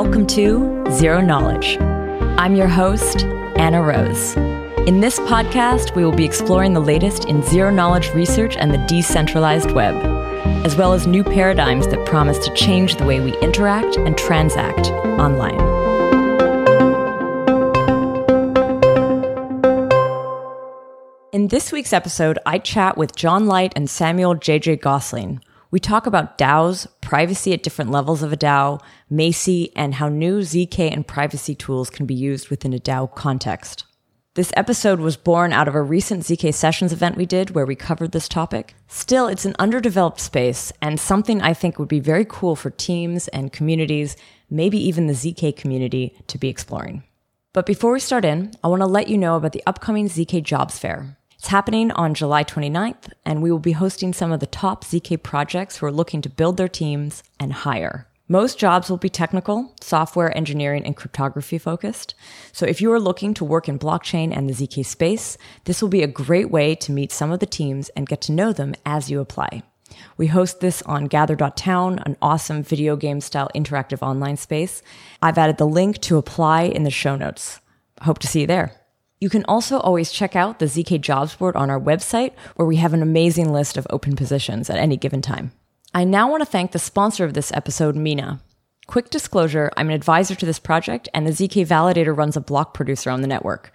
Welcome to Zero Knowledge. I'm your host, Anna Rose. In this podcast, we will be exploring the latest in zero knowledge research and the decentralized web, as well as new paradigms that promise to change the way we interact and transact online. In this week's episode, I chat with John Light and Samuel J.J. Gosling. We talk about DAOs, privacy at different levels of a DAO, MACI, and how new ZK and privacy tools can be used within a DAO context. This episode was born out of a recent ZK Sessions event we did where we covered this topic. Still, it's an underdeveloped space and something I think would be very cool for teams and communities, maybe even the ZK community, to be exploring. But before we start in, I want to let you know about the upcoming ZK Jobs Fair. It's happening on July 29th, and we will be hosting some of the top ZK projects who are looking to build their teams and hire. Most jobs will be technical, software engineering, and cryptography focused. So if you are looking to work in blockchain and the ZK space, this will be a great way to meet some of the teams and get to know them as you apply. We host this on gather.town, an awesome video game style interactive online space. I've added the link to apply in the show notes. Hope to see you there. You can also always check out the ZK jobs board on our website where we have an amazing list of open positions at any given time. I now want to thank the sponsor of this episode, Mina. Quick disclosure I'm an advisor to this project, and the ZK Validator runs a block producer on the network.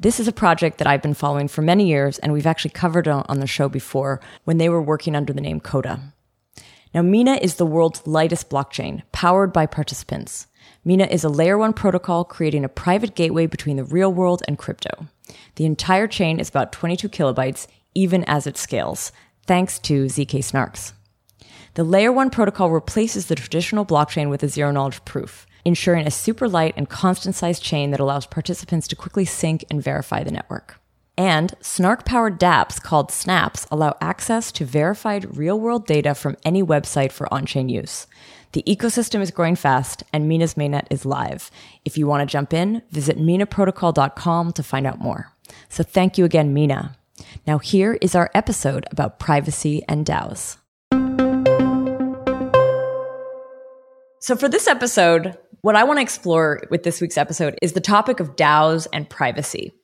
This is a project that I've been following for many years, and we've actually covered it on the show before when they were working under the name Coda. Now, Mina is the world's lightest blockchain, powered by participants. Mina is a layer one protocol creating a private gateway between the real world and crypto. The entire chain is about 22 kilobytes, even as it scales, thanks to ZK Snarks. The layer one protocol replaces the traditional blockchain with a zero knowledge proof, ensuring a super light and constant size chain that allows participants to quickly sync and verify the network. And snark powered dApps called snapps allow access to verified real world data from any website for on chain use. The ecosystem is growing fast and Mina's mainnet is live. If you want to jump in, visit minaprotocol.com to find out more. So thank you again, Mina. Now here is our episode about privacy and DAOs. So, for this episode, what I want to explore with this week's episode is the topic of DAOs and privacy.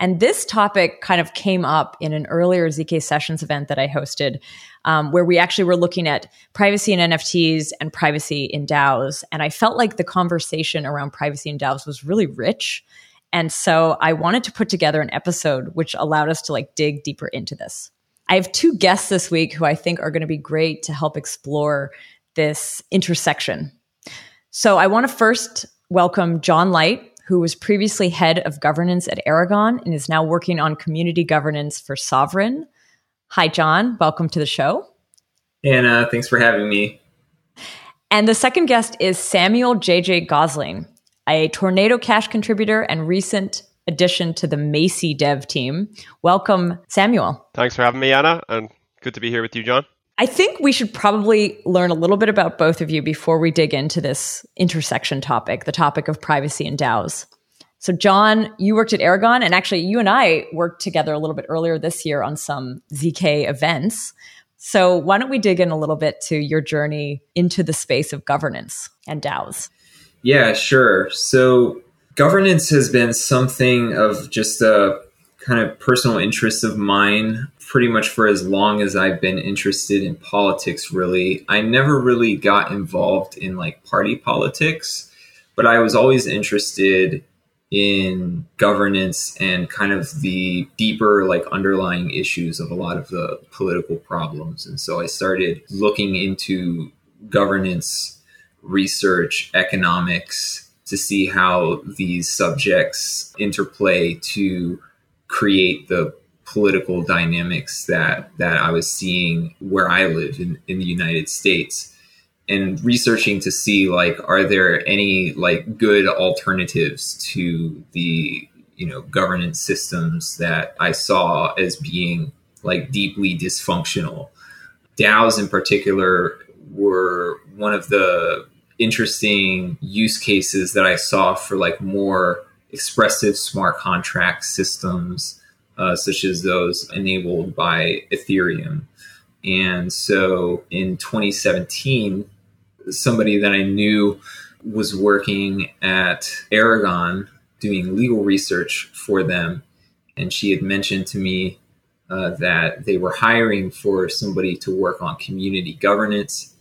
And this topic kind of came up in an earlier ZK Sessions event that I hosted, um, where we actually were looking at privacy in NFTs and privacy in DAOs. And I felt like the conversation around privacy in DAOs was really rich. And so I wanted to put together an episode which allowed us to like dig deeper into this. I have two guests this week who I think are going to be great to help explore this intersection so I want to first welcome John Light, who was previously head of governance at Aragon and is now working on community governance for Sovryn. Hi, John. Welcome to the show. Anna, thanks for having me. And the second guest is Samuel J.J. Gosling, a Tornado Cash contributor and recent addition to the MACI dev team. Welcome, Samuel. Thanks for having me, Anna, and good to be here with you, John. I think we should probably learn a little bit about both of you before we dig into this intersection topic, the topic of privacy and DAOs. So, John, you worked at Aragon, and actually, you and I worked together a little bit earlier this year on some ZK events. So, why don't we dig in a little bit to your journey into the space of governance and DAOs? Yeah, sure. So, governance has been something of just a kind of personal interest of mine pretty much for as long as I've been interested in politics, really. I never really got involved in like party politics, but I was always interested in governance and kind of the deeper, like underlying issues of a lot of the political problems. And so I started looking into governance, research, economics to see how these subjects interplay to create the political dynamics that that I was seeing where I live in, in the United States and researching to see like are there any like good alternatives to the you know governance systems that I saw as being like deeply dysfunctional. DAOs in particular were one of the interesting use cases that I saw for like more expressive smart contract systems uh, such as those enabled by Ethereum. And so in 2017, somebody that I knew was working at Aragon doing legal research for them. And she had mentioned to me uh, that they were hiring for somebody to work on community governance.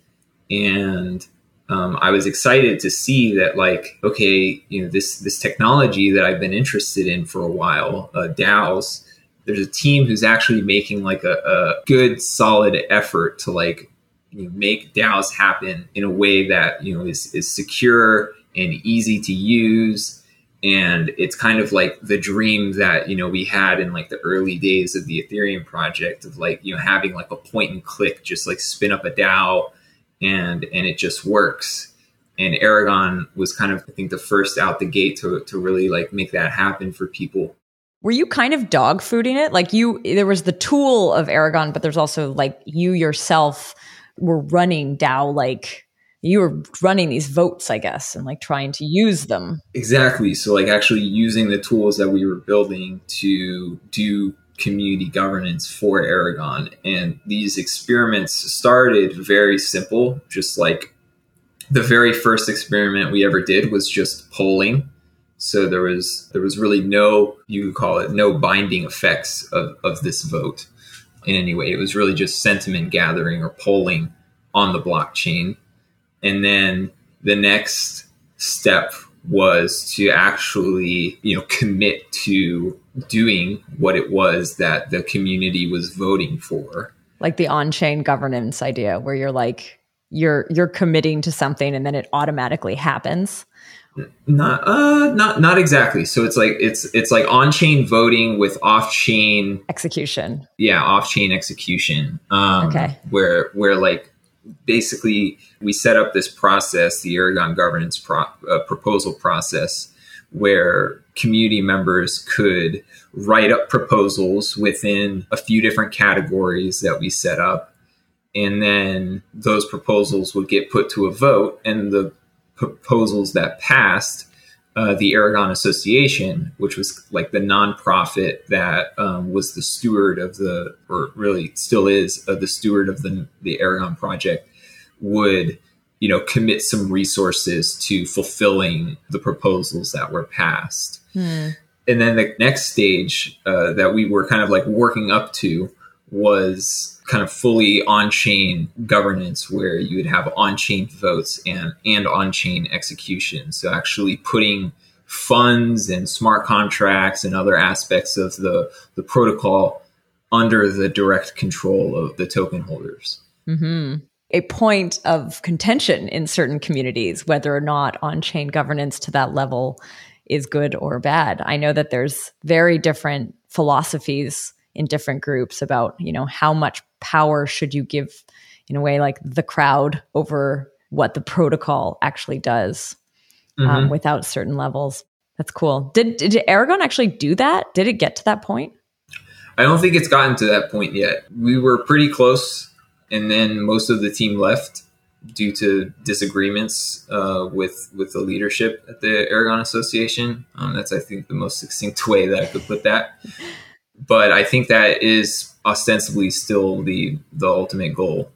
And um, I was excited to see that, like, okay, you know, this this technology that I've been interested in for a while, uh, DAOs. There's a team who's actually making like a, a good, solid effort to like you know, make DAOs happen in a way that you know is is secure and easy to use. And it's kind of like the dream that you know we had in like the early days of the ethereum project of like you know having like a point and click just like spin up a dao and and it just works. And aragon was kind of i think the first out the gate to, to really like make that happen for people were you kind of dog fooding it like you there was the tool of aragon but there's also like you yourself were running dao like you were running these votes, I guess, and like trying to use them. Exactly. So, like, actually using the tools that we were building to do community governance for Aragon. And these experiments started very simple, just like the very first experiment we ever did was just polling. So there was there was really no you could call it no binding effects of, of this vote in any way. It was really just sentiment gathering or polling on the blockchain and then the next step was to actually, you know, commit to doing what it was that the community was voting for. Like the on-chain governance idea where you're like you're you're committing to something and then it automatically happens. Not uh not not exactly. So it's like it's it's like on-chain voting with off-chain execution. Yeah, off-chain execution. Um okay. where where like basically we set up this process, the Aragon governance pro- uh, proposal process, where community members could write up proposals within a few different categories that we set up. And then those proposals would get put to a vote, and the proposals that passed uh, the Aragon Association, which was like the nonprofit that um, was the steward of the, or really still is, uh, the steward of the the Aragon project, would you know commit some resources to fulfilling the proposals that were passed. Hmm. And then the next stage uh, that we were kind of like working up to was kind of fully on-chain governance where you would have on-chain votes and and on-chain execution. So actually putting funds and smart contracts and other aspects of the the protocol under the direct control of the token holders. Mm-hmm. a point of contention in certain communities whether or not on-chain governance to that level is good or bad. I know that there's very different philosophies in different groups about you know how much power should you give in a way like the crowd over what the protocol actually does um, mm-hmm. um, without certain levels. That's cool. Did, did aragon actually do that? Did it get to that point? I don't think it's gotten to that point yet. We were pretty close and then most of the team left due to disagreements uh, with with the leadership at the aragon association. Um, that's i think the most succinct way that i could put that but I think that is ostensibly still the the ultimate goal.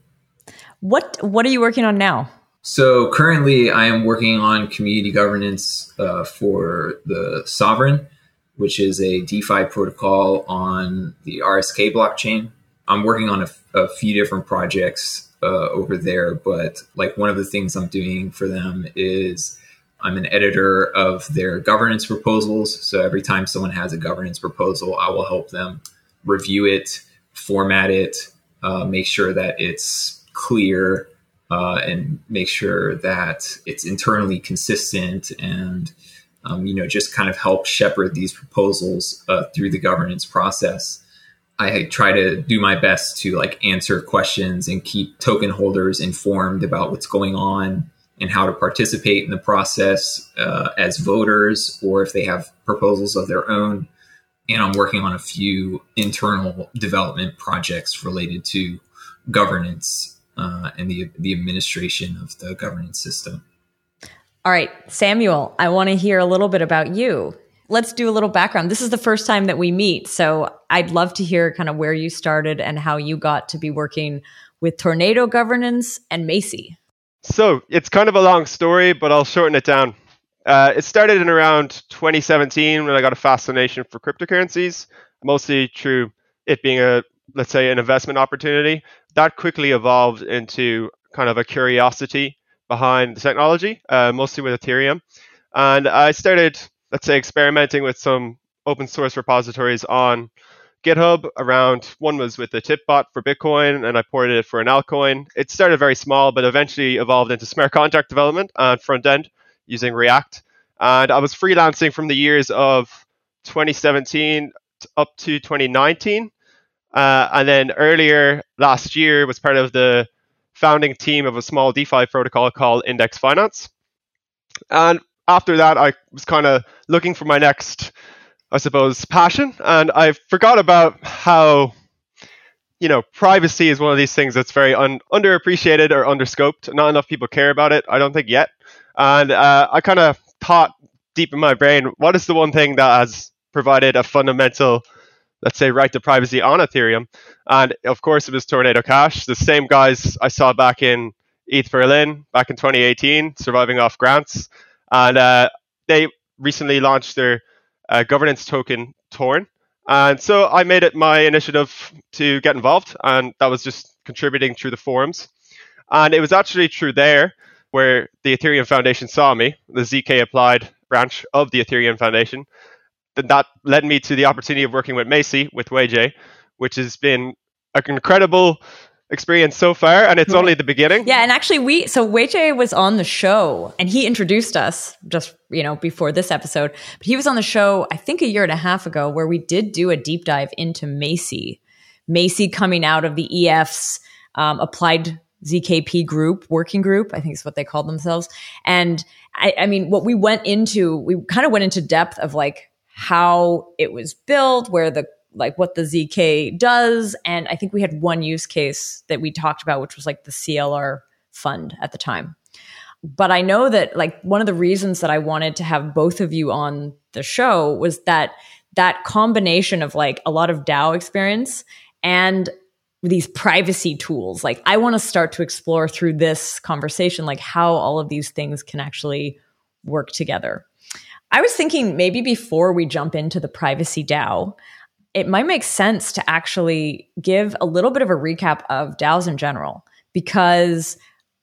What What are you working on now? So currently, I am working on community governance uh, for the Sovryn, which is a DeFi protocol on the RSK blockchain. I'm working on a, a few different projects uh, over there, but like one of the things I'm doing for them is I'm an editor of their governance proposals. So every time someone has a governance proposal, I will help them review it, format it, uh, make sure that it's clear, uh, and make sure that it's internally consistent and um, you know just kind of help shepherd these proposals uh, through the governance process. I try to do my best to like answer questions and keep token holders informed about what's going on and how to participate in the process uh, as voters or if they have proposals of their own. And I'm working on a few internal development projects related to governance uh, and the, the administration of the governance system. All right, Samuel, I want to hear a little bit about you. Let's do a little background. This is the first time that we meet. So I'd love to hear kind of where you started and how you got to be working with Tornado Governance and MACI. So it's kind of a long story, but I'll shorten it down. Uh, it started in around 2017 when I got a fascination for cryptocurrencies, mostly through it being a, let's say, an investment opportunity. That quickly evolved into kind of a curiosity behind the technology, uh, mostly with Ethereum. And I started, let's say, experimenting with some open source repositories on GitHub around one was with the Tipbot for Bitcoin, and I ported it for an altcoin. It started very small, but eventually evolved into smart contract development and front end using React. And I was freelancing from the years of 2017 up to 2019. Uh, and then earlier last year was part of the founding team of a small DeFi protocol called Indexed Finance. And after that, I was kind of looking for my next, I suppose, passion. And I forgot about how, you know, privacy is one of these things that's very un- underappreciated or underscoped. Not enough people care about it, I don't think, yet. And uh, I kind of thought deep in my brain, what is the one thing that has provided a fundamental, let's say, right to privacy on Ethereum? And of course, it was Tornado Cash, the same guys I saw back in ETH Berlin back in 2018, surviving off grants. And uh, they recently launched their uh, governance token, Torn. And so I made it my initiative to get involved, and that was just contributing through the forums. And it was actually through there where the Ethereum Foundation saw me, the ZK applied branch of the Ethereum Foundation. Then that led me to the opportunity of working with MACI, with Wei Jie, which has been an incredible experience so far, and it's only the beginning. Yeah, and actually, we so Wei Jie was on the show, and he introduced us just you know before this episode. But he was on the show, I think, a year and a half ago, where we did do a deep dive into MACI, MACI coming out of the EF's um, applied ZKP group, working group, I think is what they called themselves. And I, I mean, what we went into, we kind of went into depth of like how it was built, where the like what the ZK does. And I think we had one use case that we talked about, which was like the CLR fund at the time. But I know that like one of the reasons that I wanted to have both of you on the show was that that combination of like a lot of DAO experience and these privacy tools. Like I want to start to explore through this conversation, like how all of these things can actually work together. I was thinking maybe before we jump into the privacy DAO, it might make sense to actually give a little bit of a recap of DAOs in general, because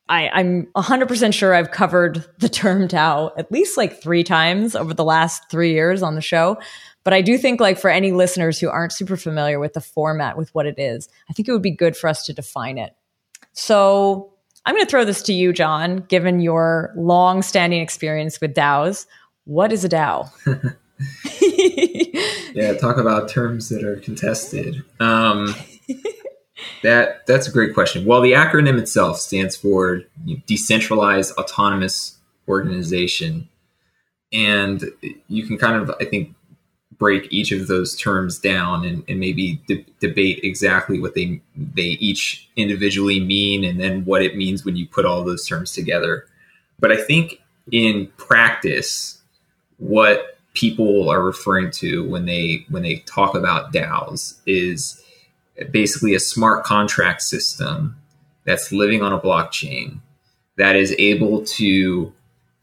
I, am 100% sure I've covered the term DAO at least like three times over the last three years on the show. But I do think, like, for any listeners who aren't super familiar with the format, with what it is, I think it would be good for us to define it. So I'm going to throw this to you, John, given your long standing experience with DAOs. What is a DAO? yeah, talk about terms that are contested. Um, that that's a great question. Well, the acronym itself stands for Decentralized Autonomous Organization, and you can kind of, I think, break each of those terms down and, and maybe de- debate exactly what they they each individually mean and then what it means when you put all those terms together. But I think in practice, what people are referring to when they when they talk about DAOs is basically a smart contract system that's living on a blockchain that is able to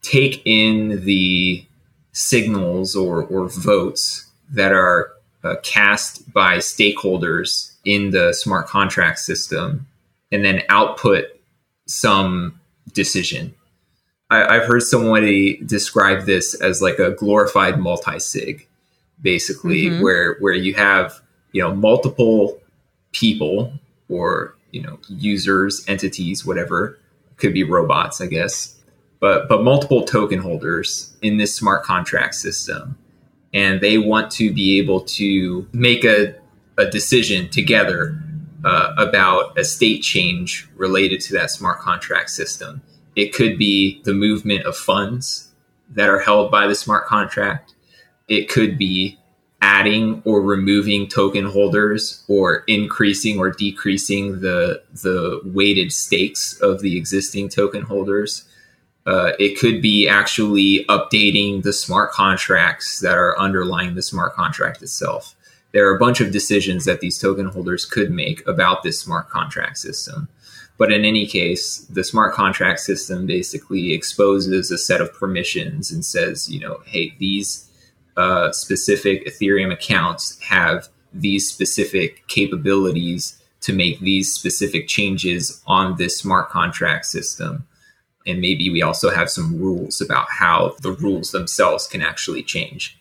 take in the signals or, or votes that are uh, cast by stakeholders in the smart contract system and then output some decision. I, have heard somebody describe this as like a glorified multi-sig, basically, mm-hmm. where where you have you know multiple people or you know users, entities, whatever could be robots, I guess, but but multiple token holders in this smart contract system and they want to be able to make a, a decision together uh, about a state change related to that smart contract system. It could be the movement of funds that are held by the smart contract. It could be adding or removing token holders or increasing or decreasing the the weighted stakes of the existing token holders. Uh, it could be actually updating the smart contracts that are underlying the smart contract itself. There are a bunch of decisions that these token holders could make about this smart contract system. But in any case, the smart contract system basically exposes a set of permissions and says, you know, hey, these uh, specific Ethereum accounts have these specific capabilities to make these specific changes on this smart contract system. And maybe we also have some rules about how the rules themselves can actually change.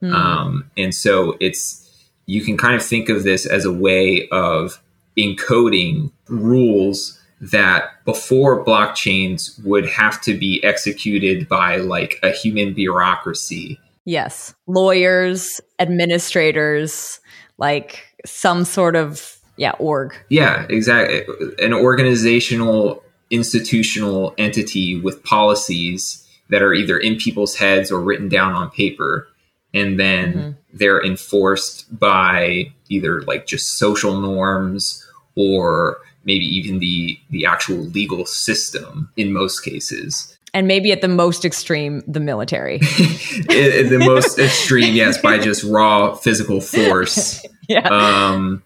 Mm. Um, and so it's, you can kind of think of this as a way of encoding rules that before blockchains would have to be executed by like a human bureaucracy. Yes. Lawyers, administrators, like some sort of, yeah, org. Yeah, exactly. An organizational, institutional entity with policies that are either in people's heads or written down on paper. And then mm-hmm. they're enforced by either like just social norms or maybe even the the actual legal system in most cases and maybe at the most extreme the military the most extreme yes by just raw physical force yeah. um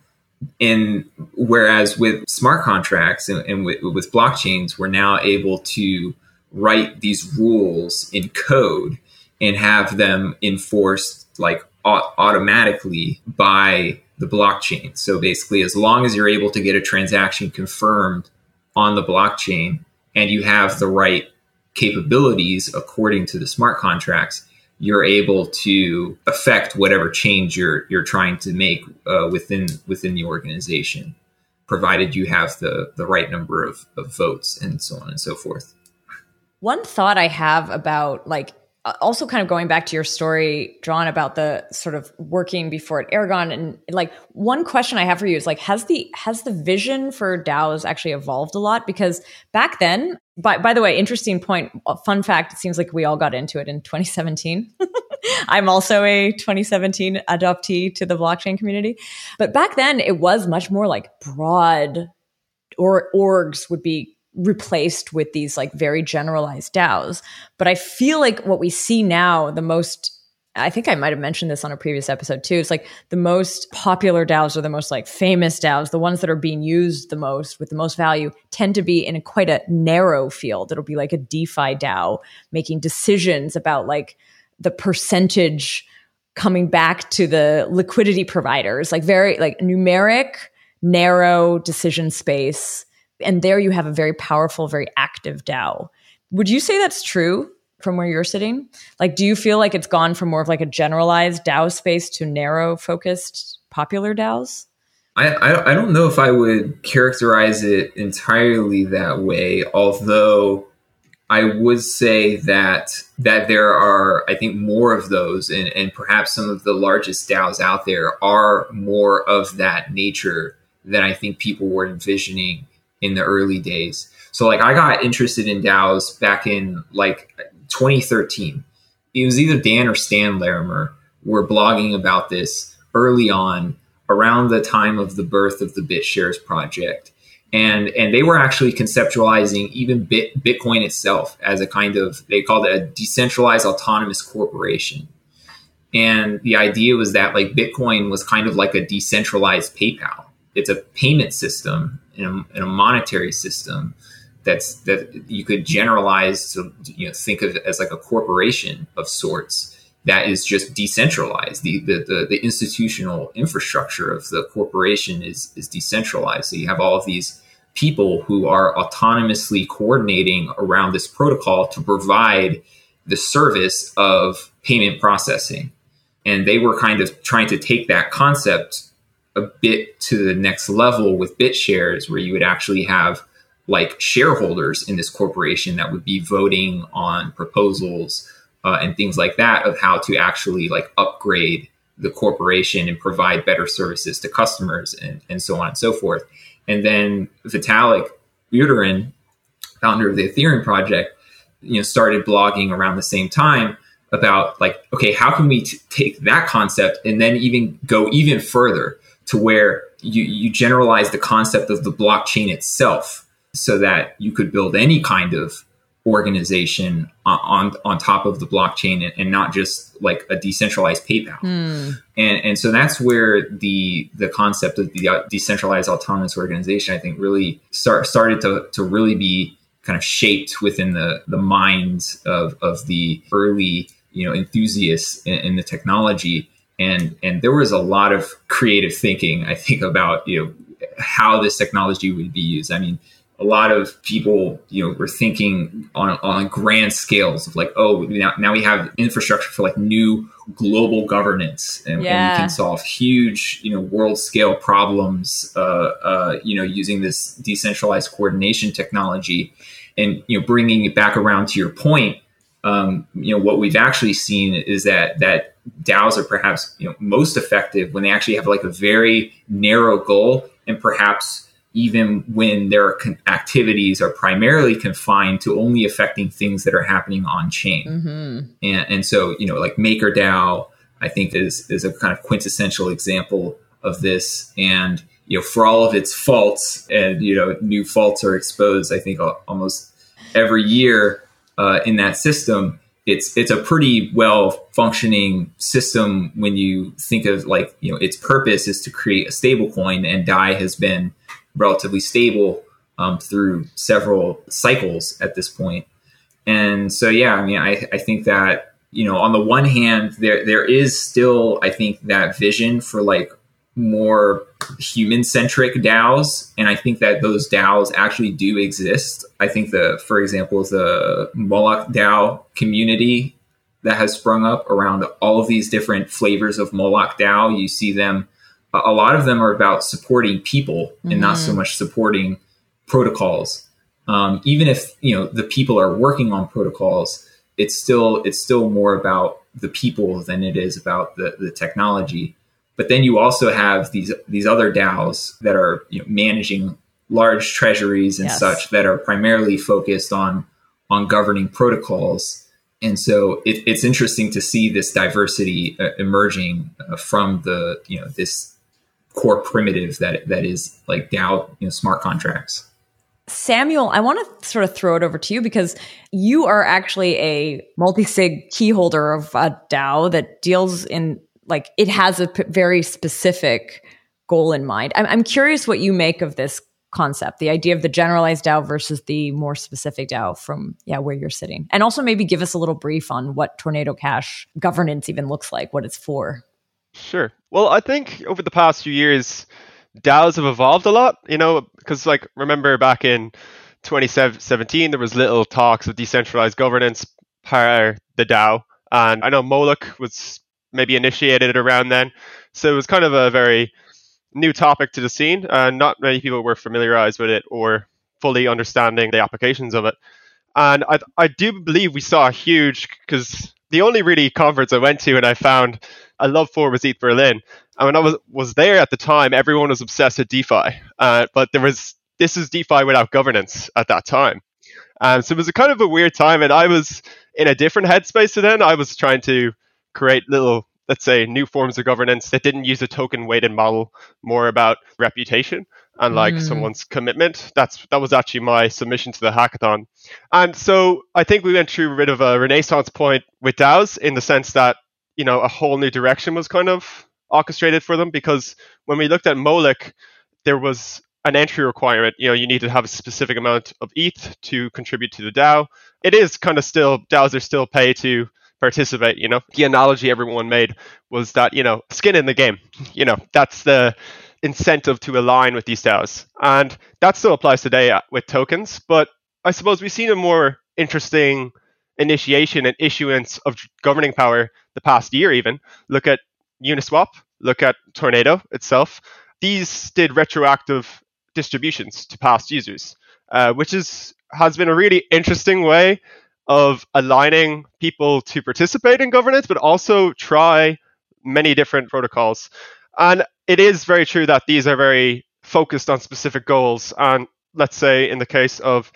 and whereas with smart contracts and, and with, with blockchains we're now able to write these rules in code and have them enforced like automatically by the blockchain. So basically, as long as you're able to get a transaction confirmed on the blockchain and you have the right capabilities according to the smart contracts, you're able to affect whatever change you're you're trying to make uh, within within the organization, provided you have the the right number of, of votes and so on and so forth. One thought I have about like Uh, also kind of going back to your story, John, about the sort of working before at Aragon, and like one question I have for you is like, has the has the vision for DAOs actually evolved a lot? Because back then, by by the way, interesting point, uh, fun fact, it seems like we all got into it in 2017. I'm also a 2017 adoptee to the blockchain community, but back then it was much more like broad, or orgs would be replaced with these like very generalized DAOs. But I feel like what we see now, the most I think I might have mentioned this on a previous episode too. It's like the most popular DAOs or the most like famous DAOs, the ones that are being used the most with the most value tend to be in a, quite a narrow field. It'll be like a DeFi DAO making decisions about like the percentage coming back to the liquidity providers, like very like numeric, narrow decision space and there you have a very powerful, very active DAO. Would you say that's true from where you're sitting? Like, do you feel like it's gone from more of like a generalized DAO space to narrow focused popular DAOs? I, I, don't know if I would characterize it entirely that way, although I would say that that there are, I think, more of those, and, and perhaps some of the largest DAOs out there are more of that nature than I think people were envisioning in the early days. So like I got interested in DAOs back in like 2013. It was either Dan or Stan Larimer were blogging about this early on around the time of the birth of the BitShares project. And, and they were actually conceptualizing even Bit, Bitcoin itself as a kind of, they called it a decentralized autonomous corporation. And the idea was that like Bitcoin was kind of like a decentralized PayPal. It's a payment system in a, in a monetary system that's that you could generalize to you know think of as like a corporation of sorts that is just decentralized. The, the the, the institutional infrastructure of the corporation is is decentralized. So you have all of these people who are autonomously coordinating around this protocol to provide the service of payment processing. And they were kind of trying to take that concept a bit to the next level with BitShares, where you would actually have like shareholders in this corporation that would be voting on proposals uh, and things like that of how to actually like upgrade the corporation and provide better services to customers and, and so on and so forth. And then Vitalik Buterin, founder of the Ethereum project, you know, started blogging around the same time about like, okay, how can we t- take that concept and then even go even further? To where you, you generalize the concept of the blockchain itself so that you could build any kind of organization on, on, top of the blockchain and, and, not just like a decentralized PayPal. Hmm. And, and so that's where the the concept of the uh, decentralized autonomous organization, I think, really start, started to, to really be kind of shaped within the, the minds of, of the early you know enthusiasts in, in the technology. And, and there was a lot of creative thinking, I think, about you know how this technology would be used. I mean, a lot of people, you know, were thinking on on grand scales of like, oh, now, now we have infrastructure for like new global governance, and, Yeah. and we can solve huge, you know, world scale problems, uh, uh, you know, using this decentralized coordination technology, and you know, bringing it back around to your point. Um, you know, what we've actually seen is that that DAOs are perhaps you know most effective when they actually have like a very narrow goal, and perhaps even when their activities are primarily confined to only affecting things that are happening on chain. hmm And, and so, you know, like MakerDAO, I think is, is a kind of quintessential example of this. And, you know, for all of its faults and, you know, new faults are exposed, I think almost every year uh, in that system, it's, it's a pretty well functioning system when you think of like, you know, its purpose is to create a stable coin and DAI has been relatively stable um, through several cycles at this. And so, yeah, I mean, I, I think that, you know, on the one hand, there there is still, I think, that vision for like more human centric DAOs. And I think that those DAOs actually do exist. I think the, for example, the Moloch DAO community that has sprung up around all of these different flavors of Moloch DAO. You see them, a lot of them are about supporting people and not so much supporting protocols. Um, even if you know the people are working on protocols, it's still it's still more about the people than it is about the, the technology. But then you also have these these other DAOs that are you know, managing large treasuries and Yes. such that are primarily focused on on governing protocols. And so it, it's interesting to see this diversity uh, emerging uh, from the you know this core primitive that that is like DAO you know smart contracts. Samuel, I want to sort of throw it over to you because you are actually a multi-sig key holder of a DAO that deals in like it has a p- very specific goal in mind. I'm, I'm curious what you make of this concept, the idea of the generalized DAO versus the more specific DAO from yeah where you're sitting, and also maybe give us a little brief on what Tornado Cash governance even looks like, what it's for. Sure. Well, I think over the past few years, DAOs have evolved a lot, you know, because like remember back in 2017, there was little talks of decentralized governance per the DAO. And I know Moloch was maybe initiated around then. So it was kind of a very new topic to the scene. And not many people were familiarized with it or fully understanding the applications of it. And I, I do believe we saw a huge, because the only really conference I went to and I found a love for was ETH Berlin. And when I was, was there at the time, everyone was obsessed with DeFi. Uh, but there was, this is DeFi without governance at that time. Um, so it was a kind of a weird time. And I was in a different headspace to then. I was trying to create little, let's say, new forms of governance that didn't use a token weighted model, more about reputation and like Mm. someone's commitment. That's that was actually my submission to the hackathon. And so I think we went through a bit of a renaissance point with DAOs in the sense that, you know, a whole new direction was kind of orchestrated for them because when we looked at Moloch, there was an entry requirement. You know, you need to have a specific amount of ETH to contribute to the DAO. It is kind of still DAOs are still pay to participate. You know, the analogy everyone made was that you know skin in the game. You know, that's the incentive to align with these DAOs, and that still applies today uh, with tokens. But I suppose we've seen a more interesting initiation and issuance of governing power the past year. Even look at Uniswap, look at Tornado itself. These did retroactive distributions to past users, uh, which is has been a really interesting way of aligning people to participate in governance, but also try many different protocols. And it is very true that these are very focused on specific goals. And let's say in the case of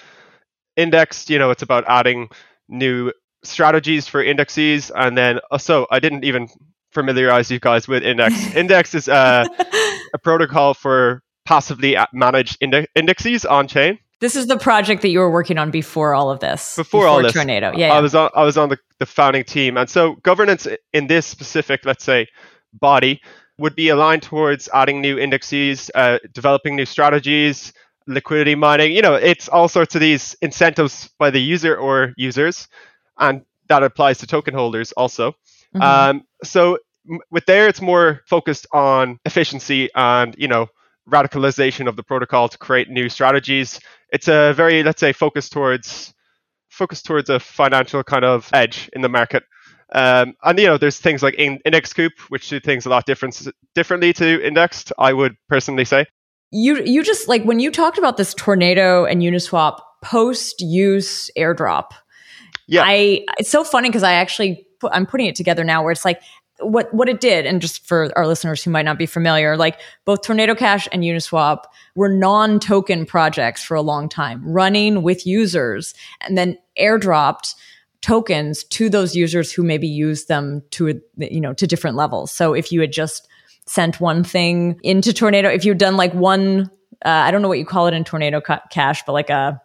indexed, you know, it's about adding new strategies for indexes. And then also, I didn't even familiarize you guys with index. index is uh, a protocol for passively managed inde- indexes on chain. This is the project that you were working on before all of this. Before, all this, tornado. Yeah, yeah. I was on. I was on the, the founding team, and so governance in this specific, let's say, body would be aligned towards adding new indexes, uh, developing new strategies, liquidity mining. You know, it's all sorts of these incentives by the user or users, and that applies to token holders also. Mm-hmm. Um, so with there, it's more focused on efficiency and you know radicalization of the protocol to create new strategies. It's a very, let's say, focused towards focused towards a financial kind of edge in the market. Um, and you know, there's things like in, IndexCoop, which do things a lot different differently to indexed. I would personally say. You you just like when you talked about this tornado and Uniswap post use airdrop. Yeah, I it's so funny because I actually I'm putting it together now where it's like what what it did, and just for our listeners who might not be familiar, like both Tornado Cash and Uniswap were non-token projects for a long time, running with users, and then airdropped tokens to those users who maybe use them to you know to different levels. So if you had just sent one thing into Tornado, if you'd done like one, uh, I don't know what you call it in Tornado Cash, but like a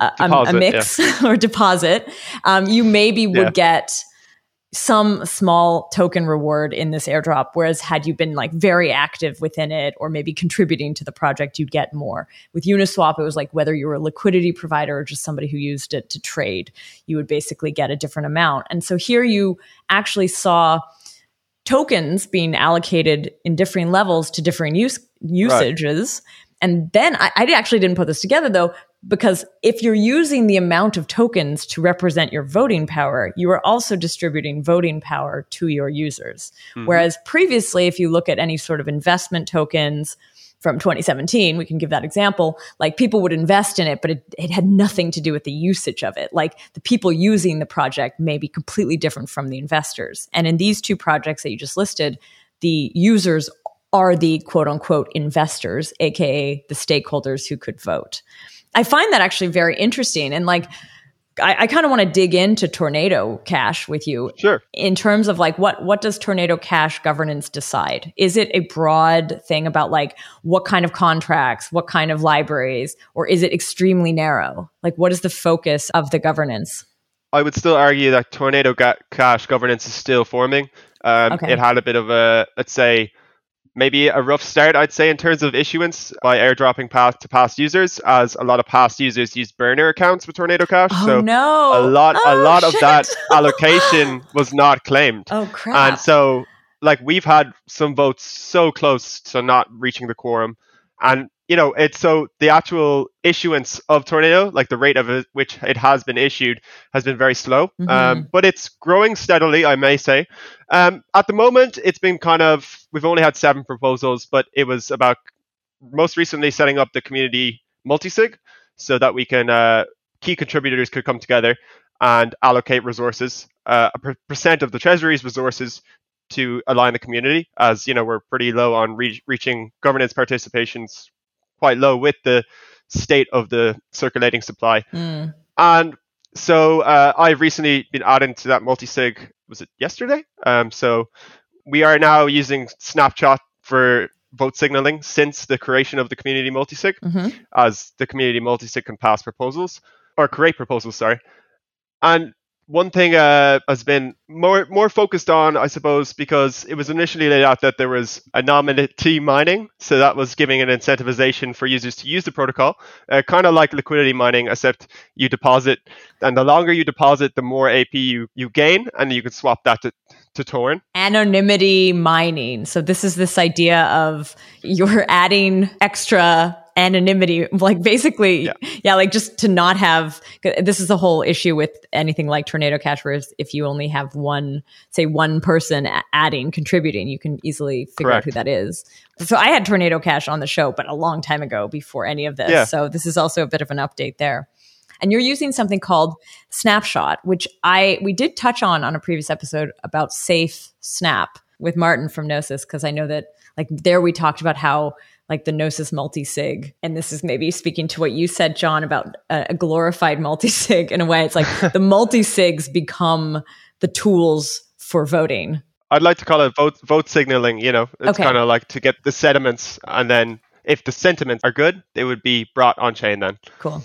a, deposit, a, mix yeah. or deposit, um, you maybe would yeah. get some small token reward in this airdrop. Whereas had you been like very active within it or maybe contributing to the project, you'd get more. With Uniswap, it was like whether you were a liquidity provider or just somebody who used it to trade, you would basically get a different amount. And so here you actually saw tokens being allocated in differing levels to differing use usages. Right. And then I, I, actually didn't put this together though, because if you're using the amount of tokens to represent your voting power, you are also distributing voting power to your users. Mm-hmm. Whereas previously, if you look at any sort of investment tokens from 2017, we can give that example, like people would invest in it, but it, it had nothing to do with the usage of it. Like the people using the project may be completely different from the investors. And in these two projects that you just listed, the users are the quote unquote investors, aka the stakeholders who could vote. I find that actually very interesting. And like, I, I kind of want to dig into Tornado Cash with you. Sure. In terms of like what what does Tornado Cash governance decide? Is it a broad thing about like what kind of contracts, what kind of libraries, or is it extremely narrow? Like what is the focus of the governance? I would still argue that Tornado Cash governance is still forming. Um, okay. It had a bit of a let's say maybe a rough start, I'd say, in terms of issuance by airdropping path to past users, as a lot of past users use burner accounts with Tornado Cash. Oh, so no. a lot, oh, a lot shit. of that allocation was not claimed. Oh crap! And so, like, we've had some votes so close to not reaching the quorum, and you know, it's so the actual issuance of Tornado, like the rate of it, which it has been issued, has been very slow. Mm-hmm. Um, but it's growing steadily, I may say. Um, at the moment, it's been kind of, we've only had seven proposals, but it was about most recently setting up the community multisig so that we can, uh, key contributors could come together and allocate resources, uh, a per- percent of the treasury's resources to align the community as you know we're pretty low on re- reaching governance participations quite low with the state of the circulating supply. Mm. And so uh, I've recently been adding to that multi-sig. Was it yesterday? Um, so we are now using Snapshot for vote signaling since the creation of the community multi-sig, mm-hmm. as the community multi-sig can pass proposals or create proposals. Sorry, and one thing uh, has been more more focused on, I suppose, because it was initially laid out that there was anonymity mining, so that was giving an incentivization for users to use the protocol, uh, kind of like liquidity mining, except you deposit, and the longer you deposit, the more AP you, you gain, and you can swap that to to Torn. Anonymity mining. So this is this idea of you're adding extra anonymity like basically yeah. yeah. like just to not have this is the whole issue with anything like tornado cash where if you only have one say one person adding contributing you can easily figure Correct. out who that is so i had tornado cash on the show but a long time ago before any of this yeah. so this is also a bit of an update there and you're using something called snapshot which i we did touch on on a previous episode about safe snap with martin from gnosis because i know that like there we talked about how like the Gnosis multi-sig. And this is maybe speaking to what you said, John, about a, glorified multi-sig in a way. It's like the multi-sigs become the tools for voting. I'd like to call it vote vote signaling, you know. It's okay. kind of like to get the sediments and then if the sentiments are good, they would be brought on chain then. Cool.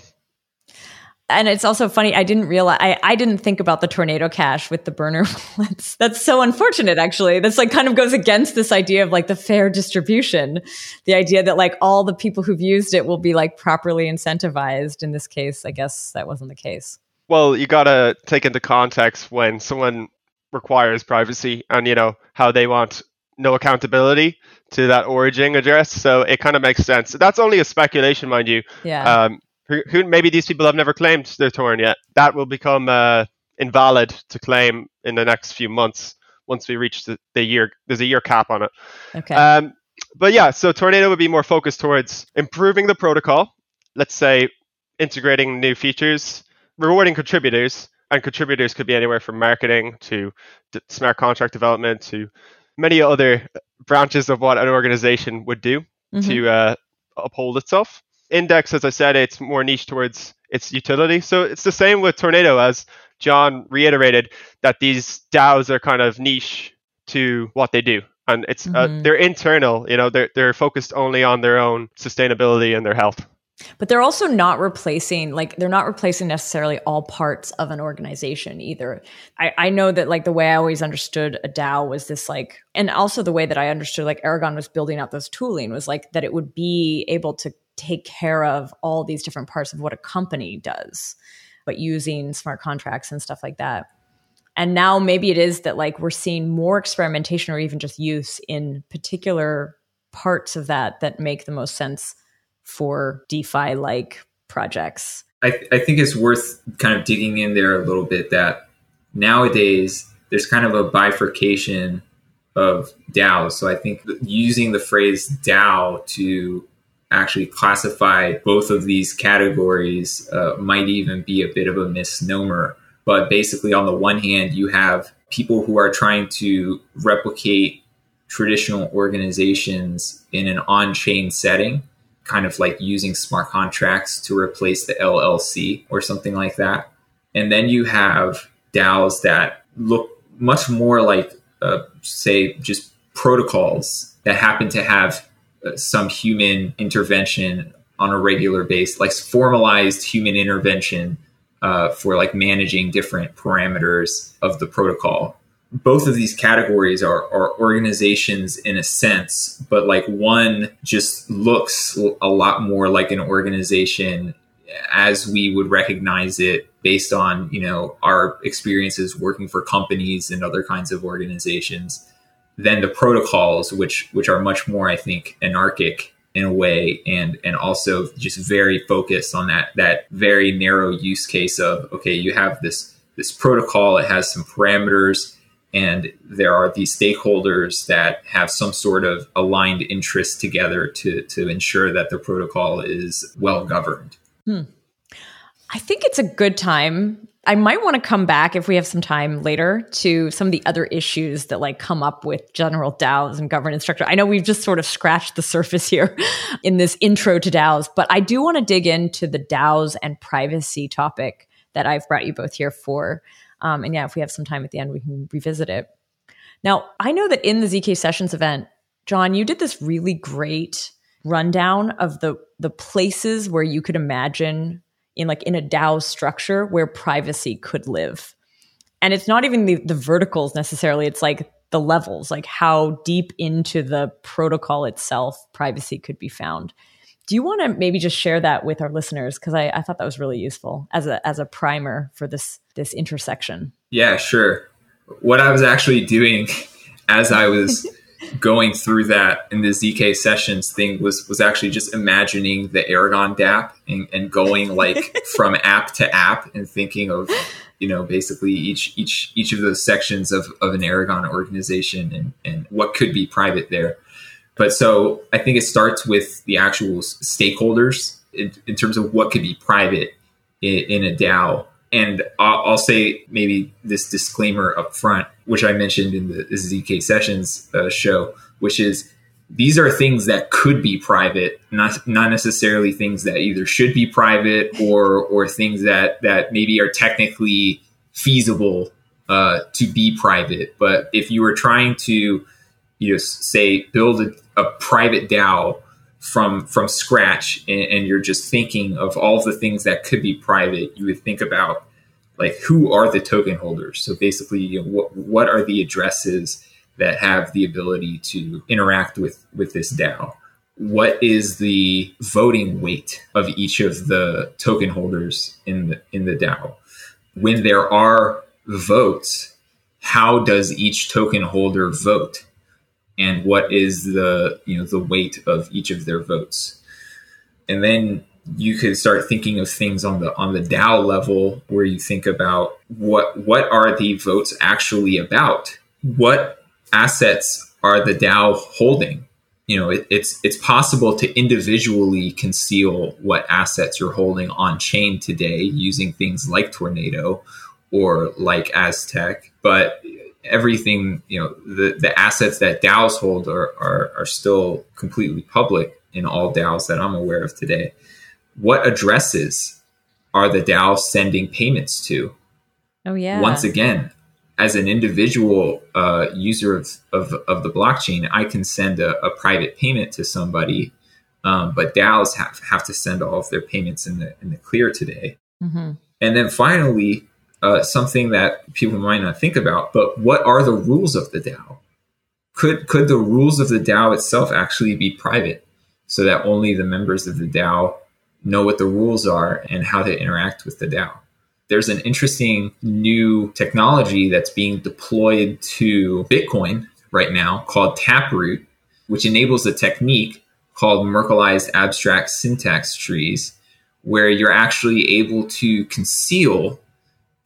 And it's also funny. I didn't realize. I, I didn't think about the tornado cash with the burner wallets. That's so unfortunate. Actually, that's like kind of goes against this idea of like the fair distribution. The idea that like all the people who've used it will be like properly incentivized. In this case, I guess that wasn't the case. Well, you gotta take into context when someone requires privacy and you know how they want no accountability to that origin address. So it kind of makes sense. That's only a speculation, mind you. Yeah. Um, who, who maybe these people have never claimed their torn yet. That will become uh, invalid to claim in the next few months once we reach the, the year. There's a year cap on it. Okay. Um, but yeah, so Tornado would be more focused towards improving the protocol. Let's say integrating new features, rewarding contributors, and contributors could be anywhere from marketing to d- smart contract development to many other branches of what an organization would do Mhm. to uh, uphold itself. Index, as I said, it's more niche towards its utility. So it's the same with Tornado, as John reiterated, that these DAOs are kind of niche to what they do. And it's uh, Mhm. they're internal, you know, they're they're focused only on their own sustainability and their health. But they're also not replacing, like, they're not replacing necessarily all parts of an organization either. I, I know that, like, the way I always understood a DAO was this, like, and also the way that I understood, like, Aragon was building out this tooling was like that it would be able to take care of all these different parts of what a company does, but using smart contracts and stuff like that. And now maybe it is that, like, we're seeing more experimentation or even just use in particular parts of that that make the most sense for DeFi like projects. I, I think it's worth kind of digging in there a little bit that nowadays there's kind of a bifurcation of DAOs. So I think using the phrase DAO to actually classify both of these categories uh, might even be a bit of a misnomer. But basically, on the one hand, you have people who are trying to replicate traditional organizations in an on chain setting kind of like using smart contracts to replace the LLC or something like that. And then you have DAOs that look much more like, uh, say, just protocols that happen to have some human intervention on a regular basis, like formalized human intervention uh, for like managing different parameters of the protocol. Both of these categories are, are organizations in a sense, but like one just looks a lot more like an organization as we would recognize it based on, you know, our experiences working for companies and other kinds of organizations than the protocols, which which are much more, I think, anarchic in a way and and also just very focused on that that very narrow use case of okay, you have this this protocol, it has some parameters and there are these stakeholders that have some sort of aligned interest together to to ensure that the protocol is well governed. Hmm. I think it's a good time. I might want to come back if we have some time later to some of the other issues that like come up with general DAOs and governance structure. I know we've just sort of scratched the surface here in this intro to DAOs, but I do want to dig into the DAOs and privacy topic that I've brought you both here for. Um, and yeah, if we have some time at the end, we can revisit it. Now, I know that in the ZK Sessions event, John, you did this really great rundown of the the places where you could imagine in like in a DAO structure where privacy could live. And it's not even the, the verticals necessarily, it's like the levels, like how deep into the protocol itself privacy could be found. Do you want to maybe just share that with our listeners? Because I, I thought that was really useful as a as a primer for this this intersection. Yeah, sure. What I was actually doing as I was going through that in the ZK sessions thing was was actually just imagining the Aragon DApp and, and going like from app to app and thinking of you know basically each each each of those sections of, of an Aragon organization and, and what could be private there. But so I think it starts with the actual stakeholders in, in terms of what could be private in, in a DAO. And I'll, I'll, say maybe this disclaimer up front, which I mentioned in the ZK Sessions uh, show, which is these are things that could be private, not not necessarily things that either should be private or or things that that maybe are technically feasible uh, to be private. But if you were trying to, you know, say build a, a private DAO from from scratch and, and you're just thinking of all the things that could be private, you would think about like who are the token holders. So basically, you know, what what are the addresses that have the ability to interact with with this DAO? What is the voting weight of each of the token holders in the in the DAO? When there are votes, how does each token holder vote? And what is the you know the weight of each of their votes? And then you could start thinking of things on the on the DAO level where you think about what what are the votes actually about? What assets are the DAO holding? You know, it, it's it's possible to individually conceal what assets you're holding on chain today using things like Tornado or like Aztec, but everything you know the, the assets that DAOs hold are, are are still completely public in all DAOs that I'm aware of today what addresses are the DAO sending payments to? Oh, yeah. Once again, as an individual uh, user of, of, of, the blockchain, I can send a, a private payment to somebody, um, but DAOs have, have to send all of their payments in the, in the clear today. Mm-hmm. And then finally, uh, something that people might not think about, but what are the rules of the DAO? Could, could the rules of the DAO itself actually be private so that only the members of the DAO know what the rules are and how to interact with the DAO. There's an interesting new technology that's being deployed to Bitcoin right now called Taproot, which enables a technique called Merkleized abstract syntax trees, where you're actually able to conceal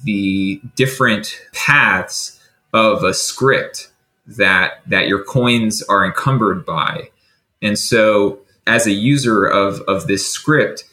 the different paths of a script that that your coins are encumbered by. And so as a user of, of this script,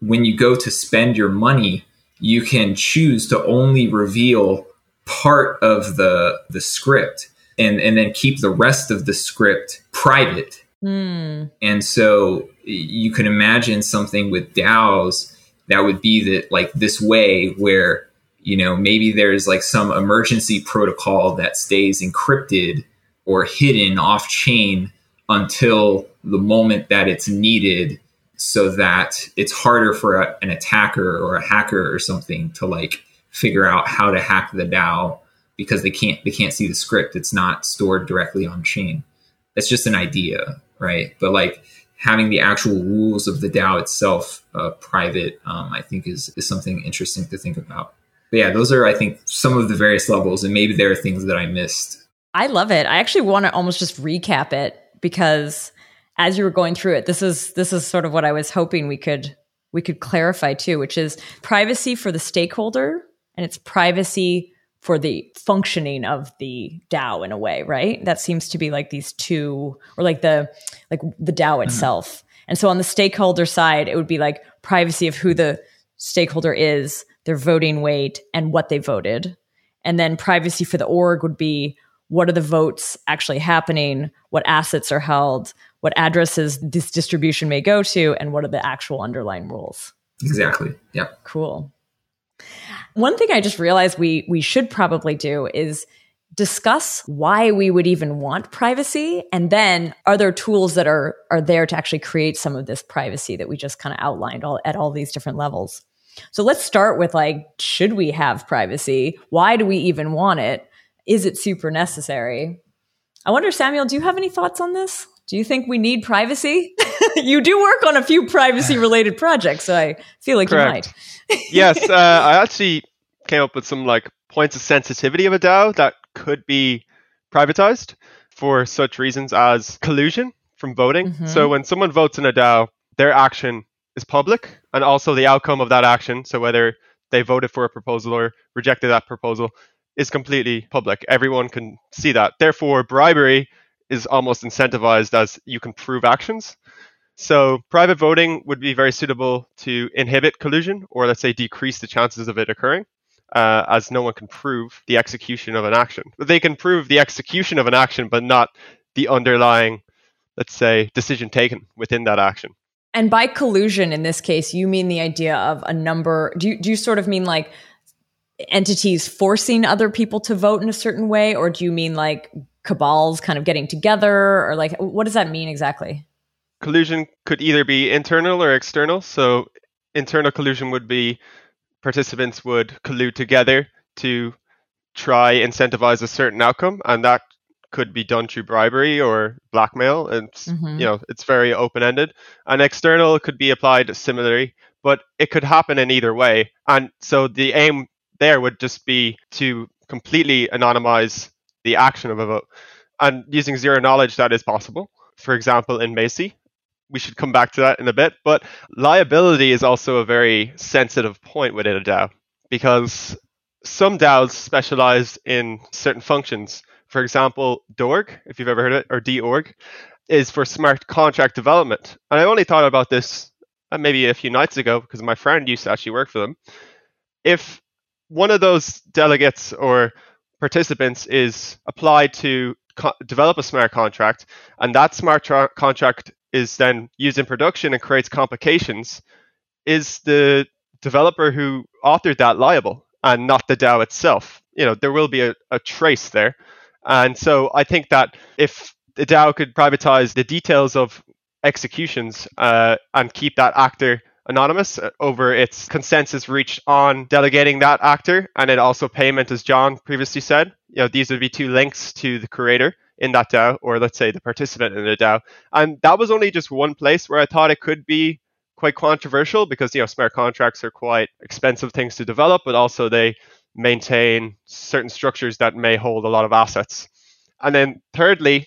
when you go to spend your money, you can choose to only reveal part of the the script and and then keep the rest of the script private. Mm. And so you can imagine something with DAOs that would be that like this way where you know maybe there's like some emergency protocol that stays encrypted or hidden off chain until the moment that it's needed so that it's harder for a, an attacker or a hacker or something to like figure out how to hack the DAO because they can't they can't see the script. It's not stored directly on chain. That's just an idea, right? But like having the actual rules of the DAO itself uh, private, um, I think is is something interesting to think about. But yeah, those are I think some of the various levels, and maybe there are things that I missed. I love it. I actually want to almost just recap it because as you were going through it, this is this is sort of what I was hoping we could we could clarify too, which is privacy for the stakeholder and it's privacy for the functioning of the DAO in a way, right? That seems to be like these two, or like the like the DAO mm-hmm. itself. Mm-hmm. And so on the stakeholder side, it would be like privacy of who the stakeholder is, their voting weight, and what they voted. And then privacy for the org would be what are the votes actually happening, what assets are held, what addresses this distribution may go to, and what are the actual underlying rules. Exactly. Yeah. Cool. One thing I just realized we we should probably do is discuss why we would even want privacy and then are there tools that are are there to actually create some of this privacy that we just kind of outlined all at all these different levels. So let's start with like should we have privacy? Why do we even want it? Is it super necessary? I wonder Samuel, do you have any thoughts on this? Do you think we need privacy? you do work on a few privacy related projects, so I feel like Correct. you might. yes, uh, I actually came up with some like points of sensitivity of a DAO that could be privatized for such reasons as collusion from voting. Mm-hmm. So when someone votes in a DAO, their action is public and also the outcome of that action, so whether they voted for a proposal or rejected that proposal, is completely public. Everyone can see that. Therefore, bribery is almost incentivized as you can prove actions. So private voting would be very suitable to inhibit collusion or let's say decrease the chances of it occurring. Uh, as no one can prove the execution of an action. They can prove the execution of an action, but not the underlying, let's say, decision taken within that action. And by collusion in this case, you mean the idea of a number. Do you, do you sort of mean like entities forcing other people to vote in a certain way, or do you mean like cabals kind of getting together or like what does that mean exactly collusion could either be internal or external. So internal collusion would be participants would collude together to try incentivize a certain outcome, and that could be done through bribery or blackmail. And mm-hmm. you know, it's very open ended. And external could be applied similarly, but it could happen in either way. And so the aim there would just be to completely anonymize the action of a vote. And using zero knowledge, that is possible. For example, in MACI, we should come back to that in a bit. But liability is also a very sensitive point within a DAO because some DAOs specialize in certain functions. For example, DORG, if you've ever heard of it, or DORG, is for smart contract development. And I only thought about this uh, maybe a few nights ago because my friend used to actually work for them. If one of those delegates or participants is applied to co- develop a smart contract, and that smart tra- contract is then used in production and creates complications, is the developer who authored that liable and not the DAO itself? You know, there will be a, a trace there. And so I think that if the DAO could privatize the details of executions uh, and keep that actor anonymous uh, over its consensus reached on delegating that actor and then also payment as john previously said you know these would be two links to the creator in that DAO, or let's say the participant in the DAO. And that was only just one place where I thought it could be quite controversial because you know smart contracts are quite expensive things to develop, but also they maintain certain structures that may hold a lot of assets. And then thirdly,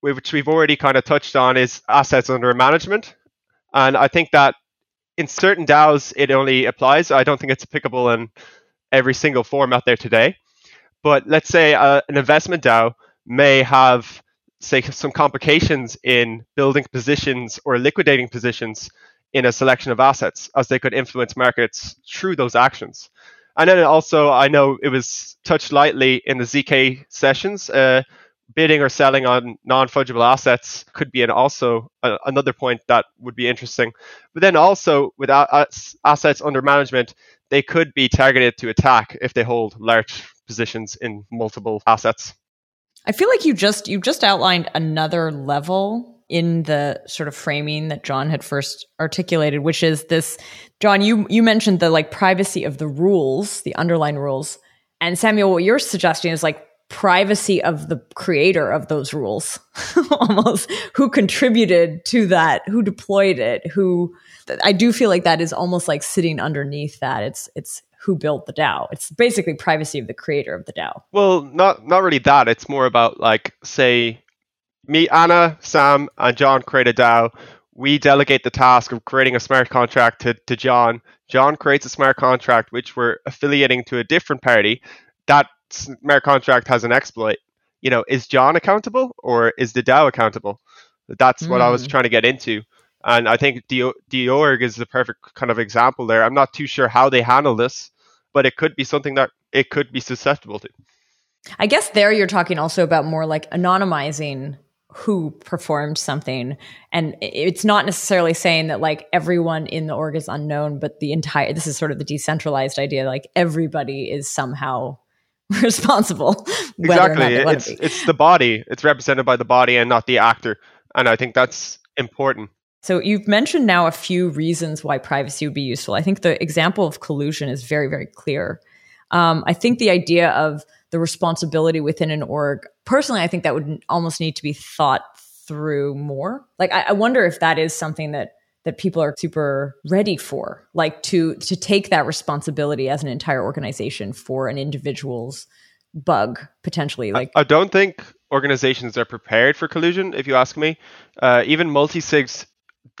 which we've already kind of touched on, is assets under management. And I think that in certain DAOs it only applies. I don't think it's applicable in every single form out there today. But let's say uh, an investment DAO may have say some complications in building positions or liquidating positions in a selection of assets as they could influence markets through those actions. And then also, I know it was touched lightly in the ZK sessions. Uh, bidding or selling on non-fungible assets could be an also another point that would be interesting. But then also with a- assets under management, they could be targeted to attack if they hold large positions in multiple assets. I feel like you just you just outlined another level in the sort of framing that John had first articulated, which is this John, you you mentioned the like privacy of the rules, the underlying rules. And Samuel, what you're suggesting is like privacy of the creator of those rules almost who contributed to that who deployed it who i do feel like that is almost like sitting underneath that it's it's who built the DAO. It's basically privacy of the creator of the DAO. Well, not not really that. It's more about like say me, Anna, Sam, and John create a DAO. We delegate the task of creating a smart contract to, to John. John creates a smart contract which we're affiliating to a different party. That smart contract has an exploit. You know, is John accountable or is the DAO accountable? That's what mm. I was hmm. trying to get into. And I think DORG is the perfect kind of example there. I'm not too sure how they handle this, but it could be something that it could be susceptible to. I guess there you're talking also about more like anonymizing who performed something. And it's not necessarily saying that like everyone in the org is unknown, but the entire, this is sort of the decentralized idea, like everybody is somehow responsible. Exactly. It's, it's the body, it's represented by the body and not the actor. And I think that's important. So you've mentioned now a few reasons why privacy would be useful. I think the example of collusion is very, very clear. Um, I think the idea of the responsibility within an org, personally, I think that would almost need to be thought through more. Like, I, I wonder if that is something that that people are super ready for, like to to take that responsibility as an entire organization for an individual's bug potentially. Like, I, I don't think organizations are prepared for collusion. If you ask me, uh, even multi-sigs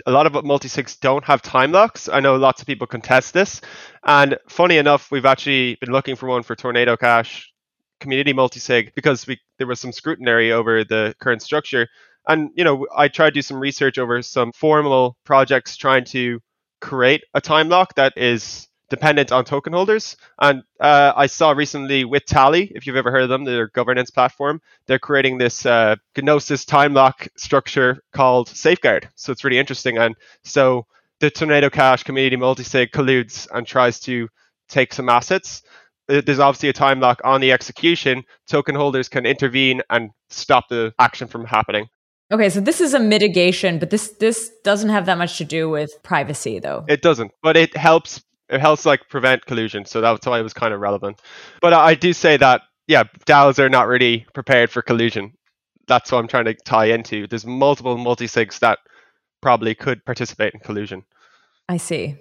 a lot of multi-sigs don't have time locks. I know lots of people contest this. And funny enough, we've actually been looking for one for Tornado Cash community multi-sig because we there was some scrutiny over the current structure. And you know, I tried to do some research over some formal projects trying to create a time lock that is dependent on token holders. And uh, I saw recently with Tally, if you've ever heard of them, their governance platform, they're creating this uh, Gnosis time lock structure called Safeguard. So it's really interesting. And so the Tornado Cash community multisig colludes and tries to take some assets. There's obviously a time lock on the execution. Token holders can intervene and stop the action from happening. Okay, so this is a mitigation, but this this doesn't have that much to do with privacy though. It doesn't, but it helps it helps like prevent collusion. So that's why it was kind of relevant. But I do say that yeah, DAOs are not really prepared for collusion. That's what I'm trying to tie into. There's multiple multi-sigs that probably could participate in collusion. I see.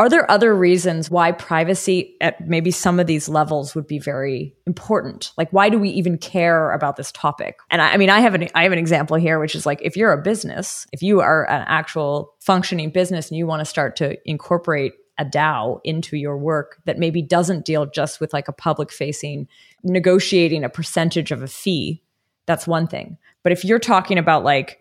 Are there other reasons why privacy at maybe some of these levels would be very important? Like, why do we even care about this topic? And I, I, mean, I have an I have an example here, which is like if you're a business, if you are an actual functioning business and you want to start to incorporate a DAO into your work that maybe doesn't deal just with like a public facing negotiating a percentage of a fee, that's one thing. But if you're talking about like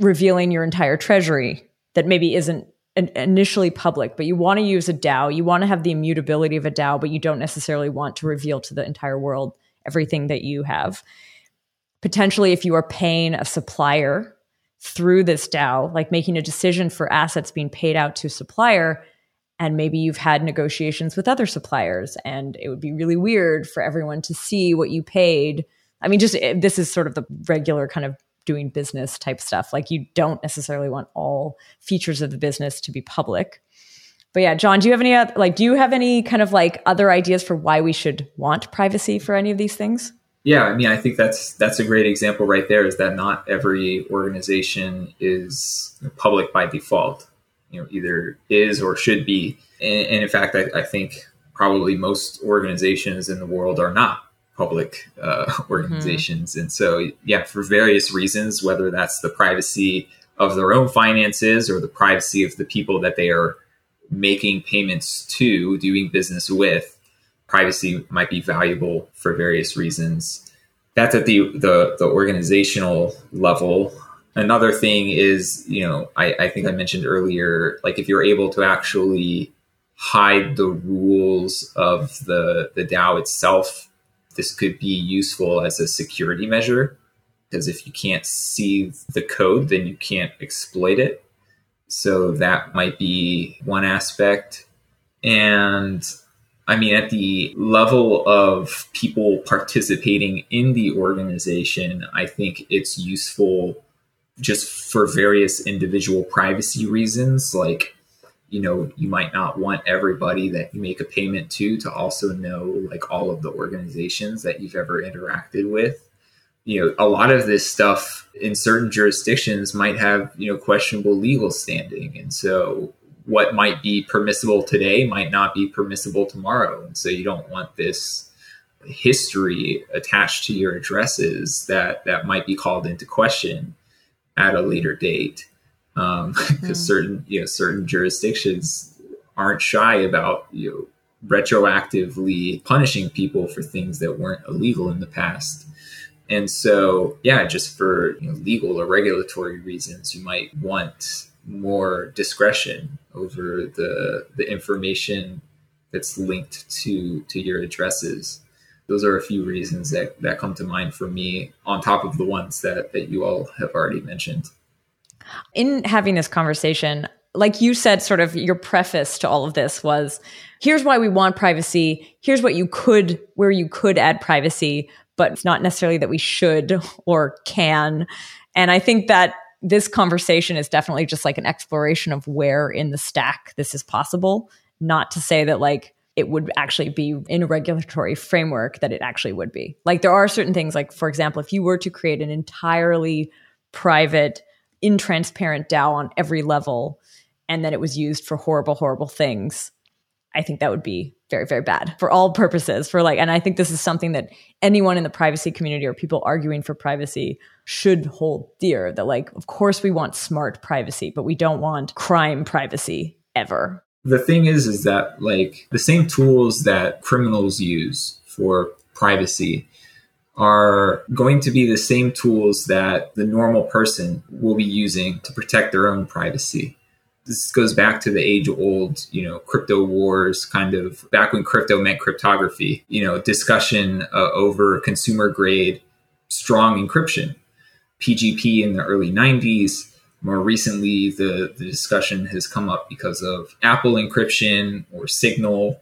revealing your entire treasury that maybe isn't initially public, but you want to use a DAO, you want to have the immutability of a DAO, but you don't necessarily want to reveal to the entire world everything that you have. Potentially, if you are paying a supplier through this DAO, like making a decision for assets being paid out to supplier, and maybe you've had negotiations with other suppliers and it would be really weird for everyone to see what you paid i mean just eh, this is sort of the regular kind of doing business type stuff. Like you don't necessarily want all features of the business to be public. But yeah john do you have any like do you have any kind of like other ideas for why we should want privacy for any of these things? Yeah i mean i think that's that's a great example right there is that not every organization is public by default. You know either is or should be. And, and in fact, I, I, think probably most organizations in the world are not public uh, organizations. Mm-hmm. And so, yeah, for various reasons, whether that's the privacy of their own finances or the privacy of the people that they are making payments to, doing business with, privacy might be valuable for various reasons. That's at the the, the organizational level another thing is, you know, I, I think I mentioned earlier, like if you're able to actually hide the rules of the the DAO itself, this could be useful as a security measure. Because if you can't see the code, then you can't exploit it. So that might be one aspect. And I mean, at the level of people participating in the organization, I think it's useful just for various individual privacy reasons like you know you might not want everybody that you make a payment to to also know like all of the organizations that you've ever interacted with. You know a lot of this stuff in certain jurisdictions might have you know questionable legal standing. And so what might be permissible today might not be permissible tomorrow. And so you don't want this history attached to your addresses that that might be called into question at a later date um, mm-hmm. certain you know certain jurisdictions aren't shy about you know retroactively punishing people for things that weren't illegal in the past and so yeah just for you know, legal or regulatory reasons you might want more discretion over the the information that's linked to to your addresses those are a few reasons that, that come to mind for me on top of the ones that, that you all have already mentioned. In having this conversation, like you said, sort of your preface to all of this was here's why we want privacy. Here's what you could, where you could add privacy, but it's not necessarily that we should or can. And I think that this conversation is definitely just like an exploration of where in the stack this is possible. Not to say that like it would actually be in a regulatory framework that it actually would be. Like there are certain things, like for example, if you were to create an entirely private, intransparent DAO on every level, and then it was used for horrible, horrible things, I think that would be very, very bad for all purposes. For like, and I think this is something that anyone in the privacy community or people arguing for privacy should hold dear. That like, of course, we want smart privacy, but we don't want crime privacy ever the thing is is that like the same tools that criminals use for privacy are going to be the same tools that the normal person will be using to protect their own privacy this goes back to the age old, you know, crypto wars kind of back when crypto meant cryptography, you know, discussion uh, over consumer grade strong encryption. PGP in the early 90s, more recently, the, the discussion has come up because of Apple encryption or Signal.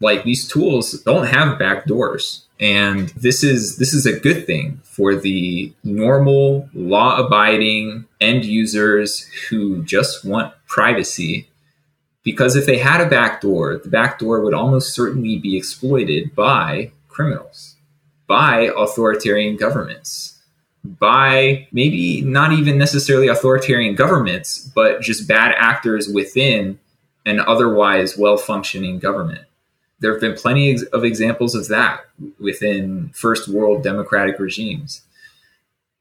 Like these tools don't have backdoors. And this is this is a good thing for the normal law abiding end users who just want privacy. Because if they had a backdoor, the backdoor would almost certainly be exploited by criminals, by authoritarian governments, by maybe not even necessarily authoritarian governments, but just bad actors within an otherwise well functioning government there have been plenty of examples of that within first world democratic regimes.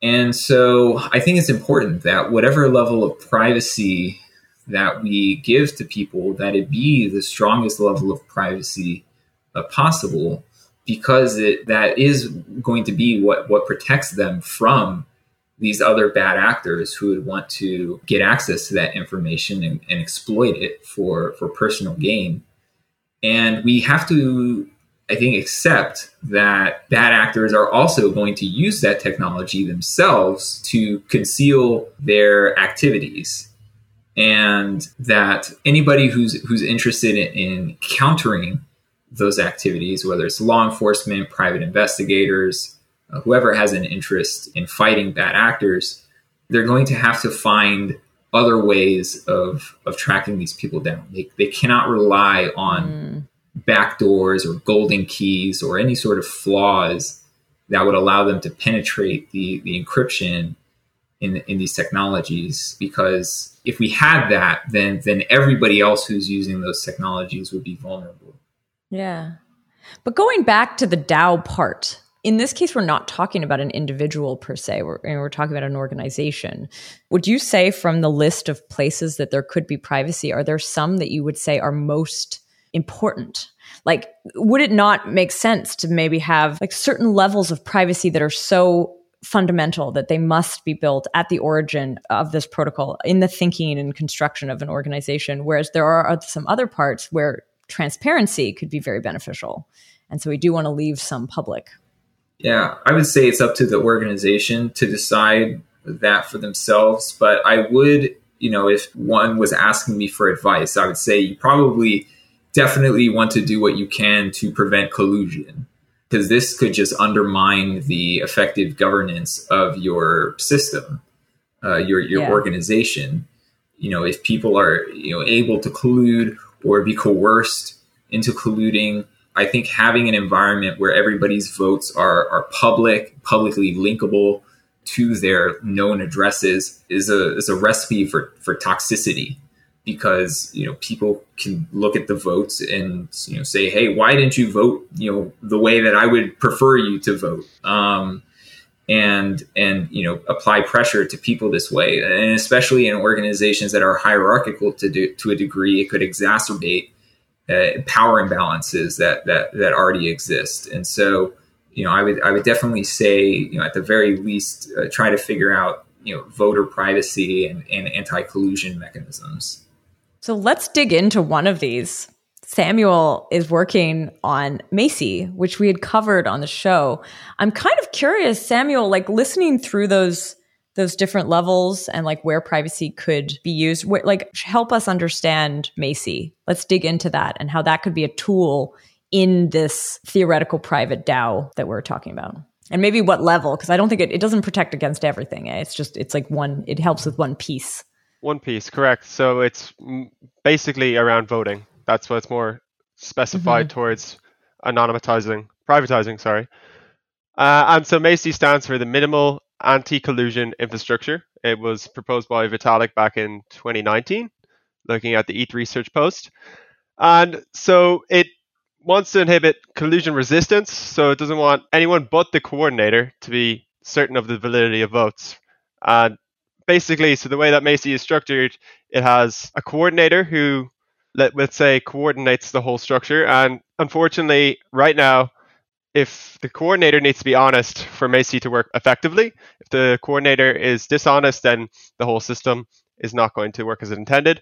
And so I think it's important that whatever level of privacy that we give to people, that it be the strongest level of privacy uh, possible, because it, that is going to be what, what protects them from these other bad actors who would want to get access to that information and, and exploit it for, for personal gain. And we have to, I think, accept that bad actors are also going to use that technology themselves to conceal their activities. And that anybody who's who's interested in, in countering those activities, whether it's law enforcement, private investigators, uh, whoever has an interest in fighting bad actors, they're going to have to find other ways of of tracking these people down. They they cannot rely on mm. backdoors or golden keys or any sort of flaws that would allow them to penetrate the the encryption in in these technologies because if we had that then then everybody else who's using those technologies would be vulnerable. Yeah. But going back to the DAO part, in this case, we're not talking about an individual per se. We're, we're talking about an organization. Would you say, from the list of places that there could be privacy, are there some that you would say are most important? Like, would it not make sense to maybe have like certain levels of privacy that are so fundamental that they must be built at the origin of this protocol in the thinking and construction of an organization? Whereas there are some other parts where transparency could be very beneficial. And so we do want to leave some public. Yeah, I would say it's up to the organization to decide that for themselves. But I would, you know, if one was asking me for advice, I would say you probably definitely want to do what you can to prevent collusion because this could just undermine the effective governance of your system, uh, your your yeah. organization. You know, if people are you know able to collude or be coerced into colluding, I think having an environment where everybody's votes are, are public, publicly linkable to their known addresses is a, is a recipe for, for toxicity. Because you know people can look at the votes and you know say hey why didn't you vote you know the way that i would prefer you to vote? Um, and and you know apply pressure to people this way. And especially in organizations that are hierarchical to do, to a degree it could exacerbate uh, power imbalances that that that already exist. And so, you know, I would I would definitely say, you know, at the very least, uh, try to figure out you know voter privacy and, and anti collusion mechanisms. So let's dig into one of these. Samuel is working on MACI, which we had covered on the show. I'm kind of curious, Samuel, like listening through those those different levels and like where privacy could be used. Where, like help us understand MACI. let's dig into that and how that could be a tool in this theoretical private dao that we're talking about. And maybe what level because i don't think it, it doesn't protect against everything. It's just it's like one it helps with one piece. One piece correct. So it's basically around voting. That's what's more specified mm-hmm. towards anonymizing privatizing sorry. Uh, and so MACI stands for the minimal anti-collusion infrastructure. It was proposed by Vitalik back in 2019, looking at the ETH research post. And so it wants to inhibit collusion resistance, so it doesn't want anyone but the coordinator to be certain of the validity of votes. And basically, so the way that MACI is structured, it has a coordinator who, let, let's say, coordinates the whole structure. And unfortunately, right now, if the coordinator needs to be honest for MACI to work effectively, if the coordinator is dishonest, then the whole system is not going to work as intended.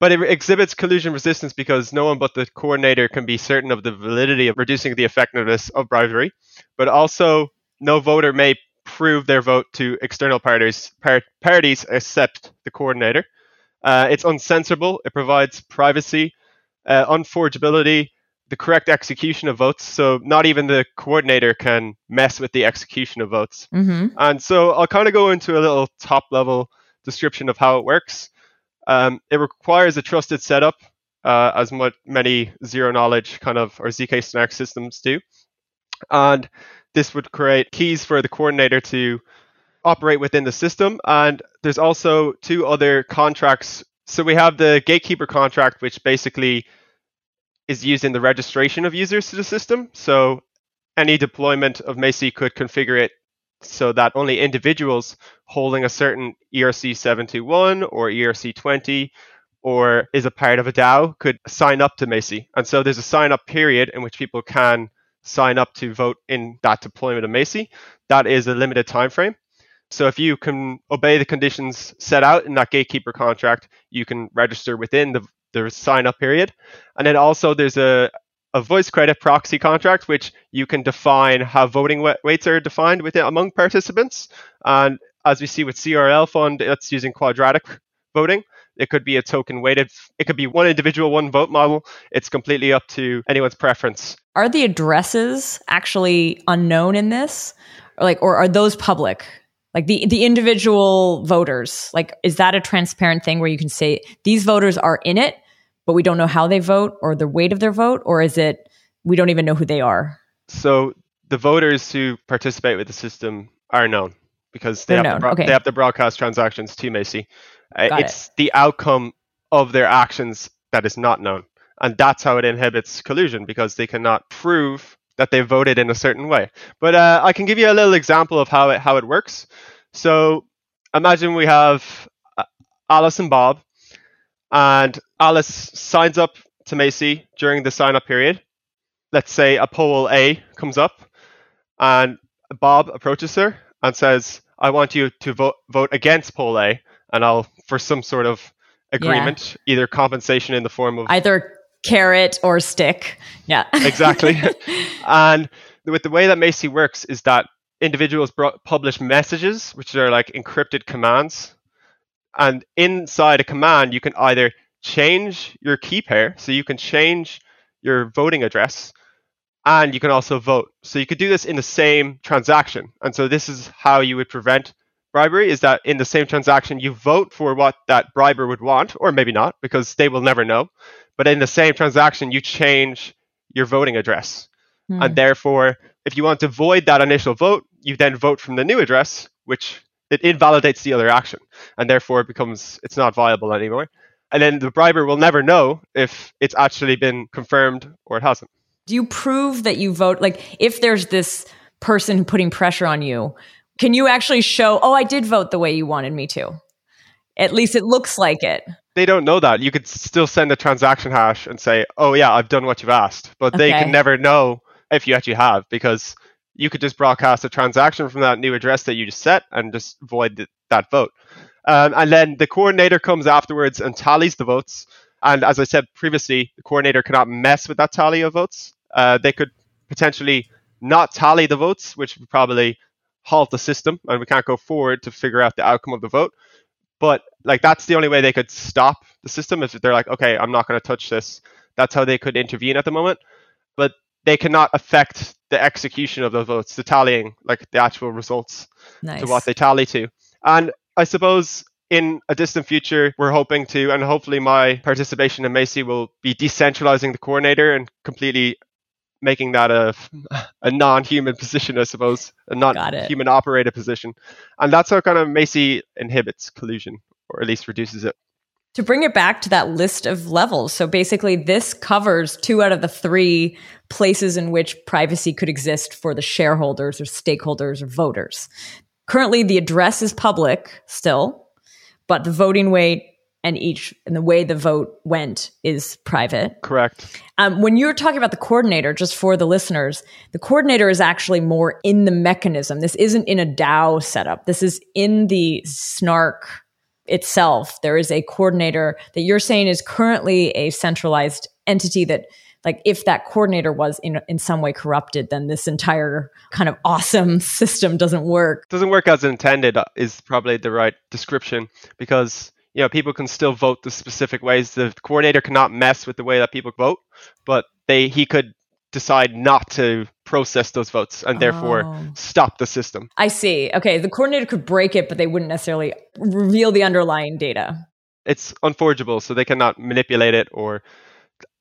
But it exhibits collusion resistance because no one but the coordinator can be certain of the validity of reducing the effectiveness of bribery. But also, no voter may prove their vote to external parties, par- parties except the coordinator. Uh, it's uncensorable. It provides privacy, uh, unforgeability, the correct execution of votes. So not even the coordinator can mess with the execution of votes. Mm-hmm. And so I'll kind of go into a little top level description of how it works. Um, it requires a trusted setup, uh, as much, many zero knowledge kind of or zk snark systems do. And this would create keys for the coordinator to operate within the system. And there's also two other contracts. So we have the gatekeeper contract, which basically is used in the registration of users to the system. So any deployment of MACI could configure it so that only individuals holding a certain ERC 721 or ERC 20 or is a part of a DAO could sign up to MACI. And so there's a sign up period in which people can sign up to vote in that deployment of MACI. That is a limited time frame. So if you can obey the conditions set out in that gatekeeper contract, you can register within the, the sign up period. And then also there's a, a voice credit proxy contract, which you can define how voting weights are defined within among participants. And as we see with CLR fund, it's using quadratic voting. It could be a token weighted, it could be one individual, one vote model. It's completely up to anyone's preference. Are the addresses actually unknown in this? Or like or are those public? like the the individual voters like is that a transparent thing where you can say these voters are in it but we don't know how they vote or the weight of their vote or is it we don't even know who they are so the voters who participate with the system are known because they, have known. to, bro- okay. they have to broadcast transactions to MACI. Uh, it's it. the outcome of their actions that is not known. And that's how it inhibits collusion because they cannot prove that they voted in a certain way. But uh, I can give you a little example of how it how it works. So imagine we have uh, Alice and Bob, and Alice signs up to MACI during the sign up period. Let's say a poll A comes up, and Bob approaches her and says, "I want you to vote vote against poll A, and I'll for some sort of agreement, yeah. either compensation in the form of either carrot or stick. Yeah. exactly. and with the way that MACI works is that individuals publish messages, which are like encrypted commands. And inside a command, you can either change your key pair, so you can change your voting address, and you can also vote. So you could do this in the same transaction. And so this is how you would prevent bribery is that in the same transaction you vote for what that briber would want or maybe not because they will never know but in the same transaction you change your voting address mm. and therefore if you want to void that initial vote you then vote from the new address which it invalidates the other action and therefore it becomes it's not viable anymore and then the briber will never know if it's actually been confirmed or it hasn't do you prove that you vote like if there's this person putting pressure on you can you actually show, oh, I did vote the way you wanted me to? At least it looks like it. They don't know that. You could still send a transaction hash and say, oh, yeah, I've done what you've asked. But okay. they can never know if you actually have because you could just broadcast a transaction from that new address that you just set and just void the, that vote. Um, and then the coordinator comes afterwards and tallies the votes. And as I said previously, the coordinator cannot mess with that tally of votes. Uh, they could potentially not tally the votes, which would probably halt the system and we can't go forward to figure out the outcome of the vote. But like that's the only way they could stop the system if they're like, okay, I'm not going to touch this. That's how they could intervene at the moment. But they cannot affect the execution of the votes, the tallying, like the actual results nice. to what they tally to. And I suppose in a distant future, we're hoping to, and hopefully my participation in MACI will be decentralizing the coordinator and completely making that a a non-human position, I suppose, a non-human operated position, and that's how kind of MACI inhibits collusion, or at least reduces it. To bring it back to that list of levels, so basically this covers two out of the three places in which privacy could exist for the shareholders or stakeholders or voters. Currently, the address is public still, but the voting weight and each and the way the vote went is private. Correct. Um, when you're talking about the coordinator, just for the listeners, the coordinator is actually more in the mechanism. This isn't in a DAO setup. This is in the Snark itself. There is a coordinator that you're saying is currently a centralized entity that like if that coordinator was in in some way corrupted then this entire kind of awesome system doesn't work doesn't work as intended uh, is probably the right description because you know, people can still vote the specific ways. The coordinator cannot mess with the way that people vote, but they he could decide not to process those votes and therefore Oh. stop the system. I see. Okay, the coordinator could break it, but they wouldn't necessarily reveal the underlying data. It's unforgeable, so they cannot manipulate it or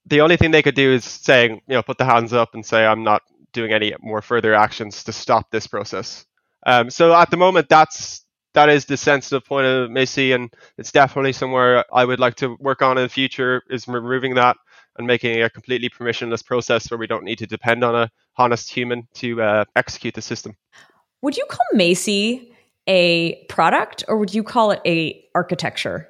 the only thing they could do is saying, you know, put the hands up and say, I'm not doing any more further actions to stop this process. Um, so at the moment, that's that is the sensitive point of MACI, and it's definitely somewhere I would like to work on in the future is removing that and making a completely permissionless process where we don't need to depend on a honest human to uh, execute the system. Would you call MACI a product or would you call it a architecture?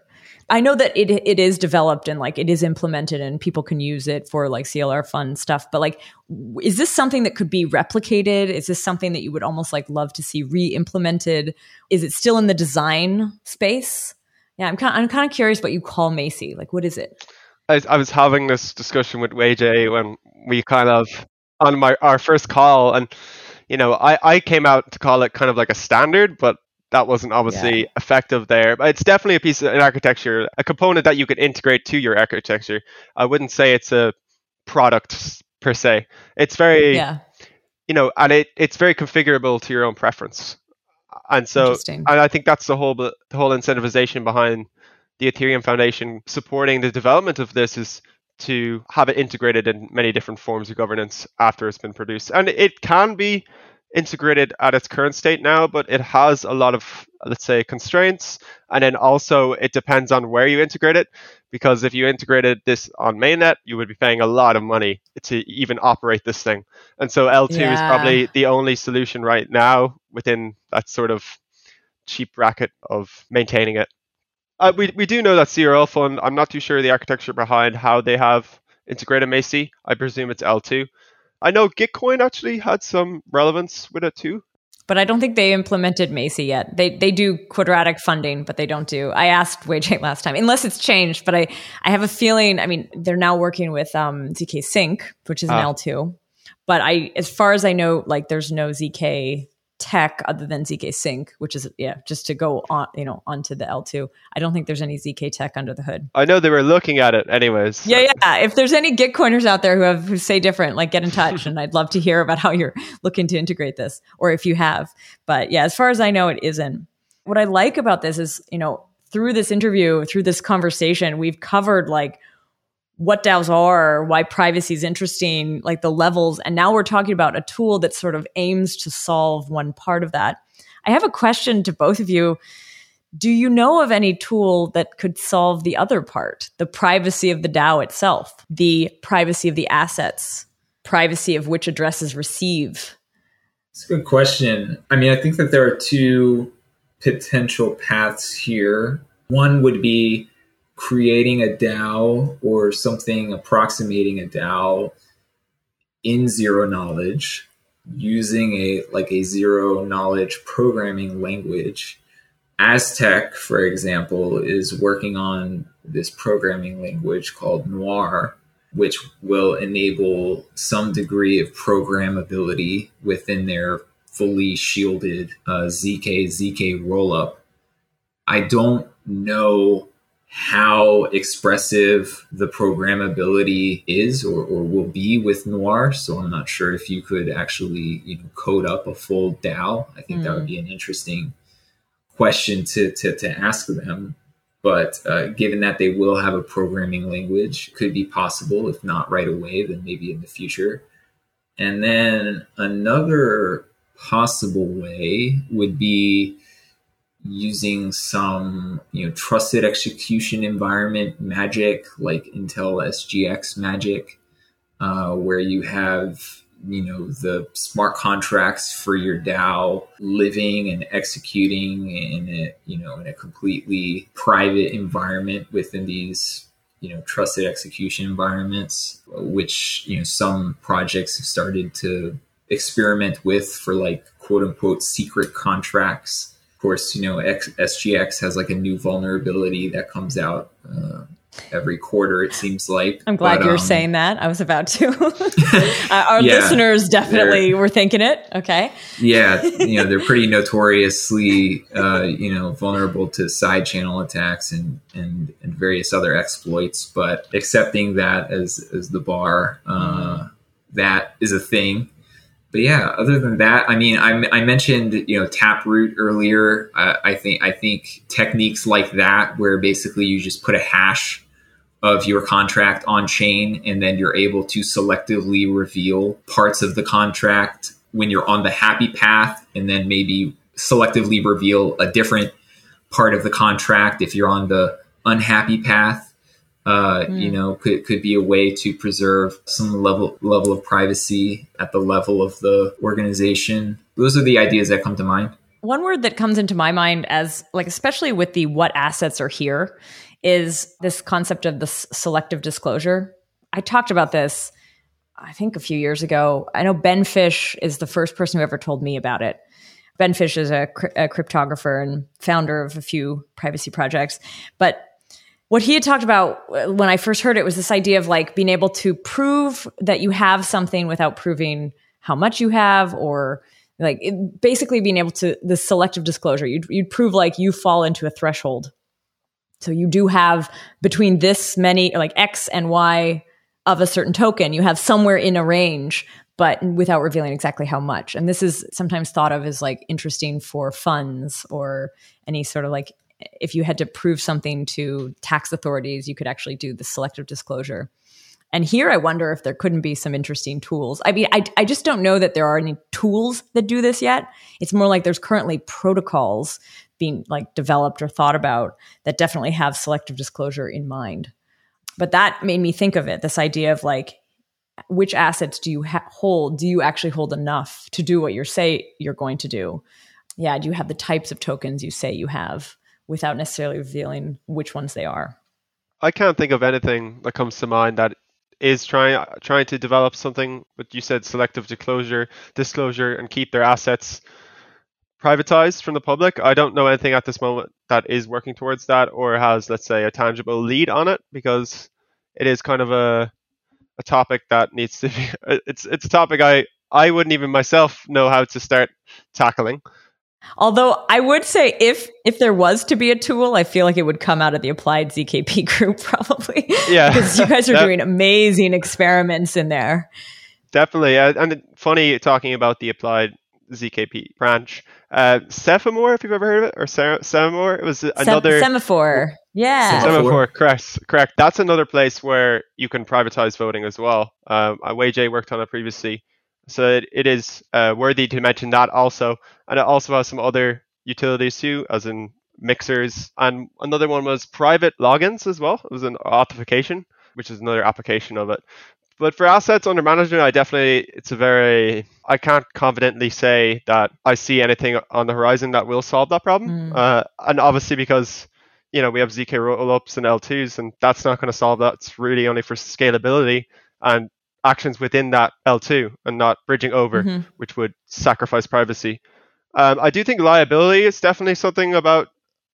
I know that it it is developed and like it is implemented and people can use it for like CLR fund stuff, but like is this something that could be replicated? Is this something that you would almost like love to see re-implemented? Is it still in the design space? Yeah, I'm kind I'm kind of curious what you call MACI. Like what is it? I, I was having this discussion with Wei Jie when we kind of on my our first call, and you know, I I came out to call it kind of like a standard, but that wasn't obviously effective there. But it's definitely a piece of an architecture, a component that you could integrate to your architecture. I wouldn't say it's a product per se. It's very Yeah. you know, and it, it's very configurable to your own preference. And so, and I think that's the whole the whole incentivization behind the Ethereum Foundation supporting the development of this is to have it integrated in many different forms of governance after it's been produced. And it can be integrated at its current state now, but it has a lot of, let's say, constraints. And then also it depends on where you integrate it, because if you integrated this on mainnet, you would be paying a lot of money to even operate this thing. And so L2 is probably the only solution right now within that sort of cheap bracket of maintaining it. Uh, we, we do know that CRL Fund, I'm not too sure the architecture behind how they have integrated MACI. I presume it's L2. I know Gitcoin actually had some relevance with it too. But I don't think they implemented MACI yet. They they do quadratic funding, but they don't do. I asked Wei Jie last time, unless it's changed. But I I have a feeling. I mean, they're now working with um, ZK Sync, which is an Ah. L two. But I, as far as I know, like there's no ZK tech other than ZK Sync, which is yeah, just to go on you know onto the L two. I don't think there's any ZK tech under the hood. I know they were looking at it anyways. Yeah, yeah. If there's any Gitcoiners out there who have who say different, like get in touch, and I'd love to hear about how you're looking to integrate this, or if you have. But yeah, as far as I know, it isn't. What I like about this is, you know, through this interview, through this conversation, we've covered like what DAOs are, why privacy is interesting, like the levels, and now we're talking about a tool that sort of aims to solve one part of that. I have a question to both of you do you know of any tool that could solve the other part the privacy of the dao itself the privacy of the assets privacy of which addresses receive It's a good question. I mean, I think that there are two potential paths here. One would be creating a DAO or something approximating a DAO in zero knowledge using a like a zero knowledge programming language. Aztec, for example, is working on this programming language called Noir, which will enable some degree of programmability within their fully shielded uh, ZK ZK rollup. I don't know how expressive the programmability is or, or will be with Noir, so I'm not sure if you could actually you know code up a full DAO. I think that would be an interesting question to to, to ask them. But uh, given that they will have a programming language, could be possible. If not right away, then maybe in the future. And then another possible way would be using some you know trusted execution environment magic like Intel SGX magic, uh, where you have you know the smart contracts for your DAO living and executing in a you know in a completely private environment within these you know trusted execution environments, which you know some projects have started to experiment with for like quote unquote secret contracts. Of course, you know X- SGX has like a new vulnerability that comes out. Uh, every quarter. It seems like. I'm glad But, you're um, saying that. I was about to. Uh, Our Yeah, listeners definitely were thinking it. Okay. yeah, you know they're pretty notoriously, uh, you know, vulnerable to side channel attacks and, and and various other exploits. But accepting that as as the bar, uh, that is a thing. But yeah, other than that, I mean, I, I mentioned you know Taproot earlier. Uh, I think I think techniques like that, where basically you just put a hash of your contract on chain, and then you're able to selectively reveal parts of the contract when you're on the happy path, and then maybe selectively reveal a different part of the contract if you're on the unhappy path. Uh, You know, could could be a way to preserve some level level of privacy at the level of the organization. Those are the ideas that come to mind. One word that comes into my mind as like especially with the what assets are here is this concept of the selective disclosure. I talked about this I think a few years ago. I know Ben Fish is the first person who ever told me about it. Ben Fish is a, a cryptographer and founder of a few privacy projects, but what he had talked about uh, when I first heard it was this idea of like being able to prove that you have something without proving how much you have or like it, basically being able to the selective disclosure. You'd, you'd prove like you fall into a threshold. So you do have between this many like x and y of a certain token you have somewhere in a range but without revealing exactly how much. And this is sometimes thought of as like interesting for funds or any sort of like if you had to prove something to tax authorities you could actually do the selective disclosure and here I wonder if there couldn't be some interesting tools. I mean, I, I just don't know that there are any tools that do this yet. It's more like there's currently protocols being like developed or thought about that definitely have selective disclosure in mind. But that made me think of it this idea of like, which assets do you ha- hold? Do you actually hold enough to do what you say you're going to do? Yeah, do you have the types of tokens you say you have without necessarily revealing which ones they are? I can't think of anything that comes to mind that is trying trying to develop something. But you said selective disclosure, disclosure, and keep their assets privatized from the public. I don't know anything at this moment that is working towards that or has, let's say, a tangible lead on it because it is kind of a a topic that needs to be. It's it's a topic I I wouldn't even myself know how to start tackling. Although I would say if if there was to be a tool, I feel like it would come out of the applied ZKP group probably. Yeah. because you guys are That- doing amazing experiments in there. Definitely, uh, and funny talking about the applied ZKP branch. Uh, Cephomore, if you've ever heard of it, or Sem- Semimore, it was Sem- another semaphore. Yeah. Sem- Semaphore, correct, correct. That's another place where you can privatize voting as well. Um, uh, Wei Jie worked on it previously, so it, it is uh, worthy to mention that also, and it also has some other utilities too, as in mixers, and another one was private logins as well. It was an authentication, which is another application of it. But for assets under management, I definitely it's a very I can't confidently say that I see anything on the horizon that will solve that problem. Mm. Uh, and obviously because you know we have zk rollups and L2s, and that's not going to solve that. It's really only for scalability and actions within that L2 and not bridging over, Mhm. which would sacrifice privacy. Um, I do think liability is definitely something about.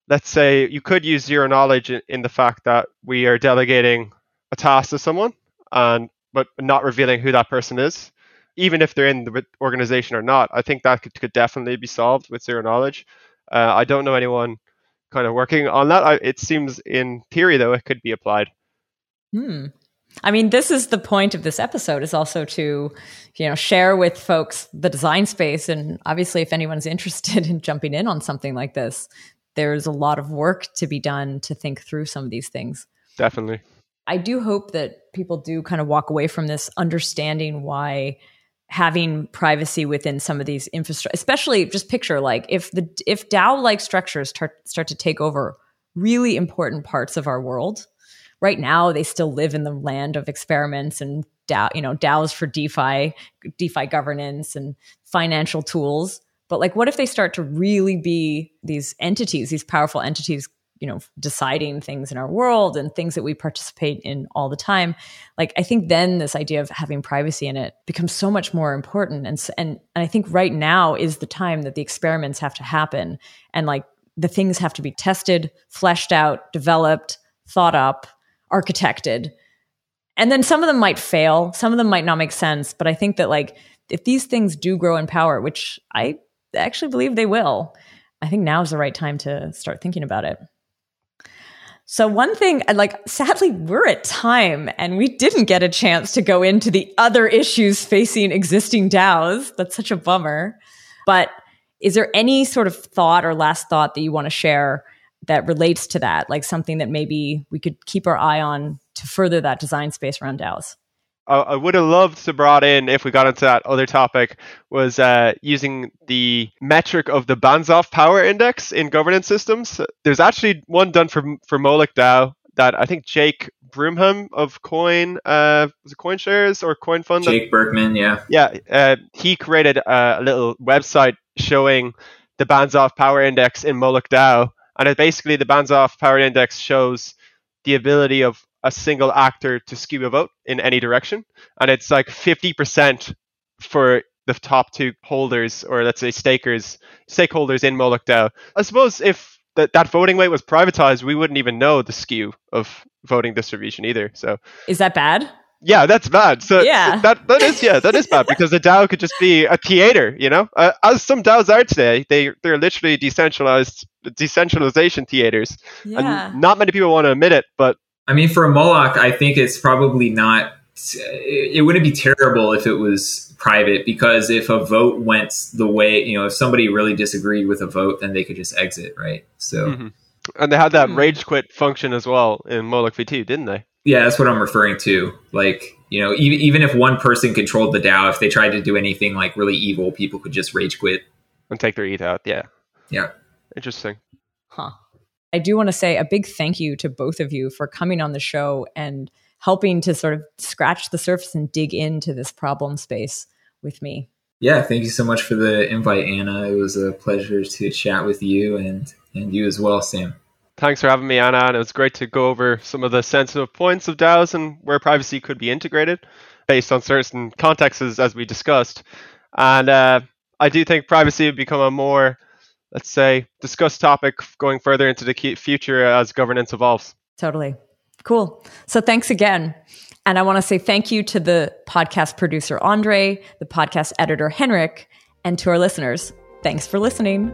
Let's say you could use zero knowledge in, in the fact that we are delegating a task to someone and but not revealing who that person is, even if they're in the organization or not. I think that could, could definitely be solved with zero knowledge. Uh, I don't know anyone kind of working on that. I, it seems, in theory, though, it could be applied. Hmm. I mean, this is the point of this episode is also to, you know, share with folks the design space. And obviously, if anyone's interested in jumping in on something like this, there's a lot of work to be done to think through some of these things. Definitely. I do hope that people do kind of walk away from this understanding why having privacy within some of these infrastructure, especially just picture like if the if DAO like structures start start to take over really important parts of our world. Right now, they still live in the land of experiments and DAO, you know, DAOs for DeFi, DeFi governance and financial tools. But like, what if they start to really be these entities, these powerful entities you know deciding things in our world and things that we participate in all the time like i think then this idea of having privacy in it becomes so much more important and and, and i think right now is the time that the experiments have to happen and like the things have to be tested fleshed out developed thought up architected. And then some of them might fail, some of them might not make sense, but I think that like if these things do grow in power, which I actually believe they will, I think now is the right time to start thinking about it. So one thing, like sadly, we're at time and we didn't get a chance to go into the other issues facing existing DAOs. That's such a bummer. But is there any sort of thought or last thought that you want to share that relates to that? Like something that maybe we could keep our eye on to further that design space around DAOs? I would have loved to brought in if we got into that other topic was uh, using the metric of the Banzhaf power index in governance systems. There's actually one done for for Moloch DAO that I think Jake Broomham of Coin uh, was it Coin Shares or Coin Fund? Jake Brukhman, yeah, yeah. Uh, he created a, a little website showing the Banzhaf power index in Moloch DAO, and it basically the Banzhaf power index shows the ability of a single actor to skew a vote in any direction. And it's like 50% for the top two holders, or let's say stakers, stakeholders in Moloch DAO. I suppose if that, that voting weight was privatized, we wouldn't even know the skew of voting distribution either. So is that bad? Yeah, that's bad. So yeah. that that is yeah, that is bad because the DAO could just be a theater, you know. Uh, as some DAOs are today, they they're literally decentralized decentralization theaters, yeah. and not many people want to admit it, but I mean, for a Moloch, I think it's probably not. It wouldn't be terrible if it was private because if a vote went the way, you know, if somebody really disagreed with a vote, then they could just exit, right? So, mm-hmm. and they had that mm-hmm. rage quit function as well in Moloch V2, didn't they? Yeah, that's what I'm referring to. Like, you know, even even if one person controlled the DAO, if they tried to do anything like really evil, people could just rage quit and take their ETH out. Yeah. Yeah. Interesting. Huh. I do want to say a big thank you to both of you for coming on the show and helping to sort of scratch the surface and dig into this problem space with me. Yeah, thank you so much for the invite, Anna. It was a pleasure to chat with you and and you as well, Sam. Thanks for having me, Anna. And it was great to go over some of the sensitive points of DAOs and where privacy could be integrated based on certain contexts, as we discussed. And uh, I do think privacy would become a more let's say, discuss topic going further into the future as governance evolves. Totally. Cool. So thanks again. And I want to say thank you to the podcast producer, Andre, the podcast editor, Henrik, and to our listeners. Thanks for listening.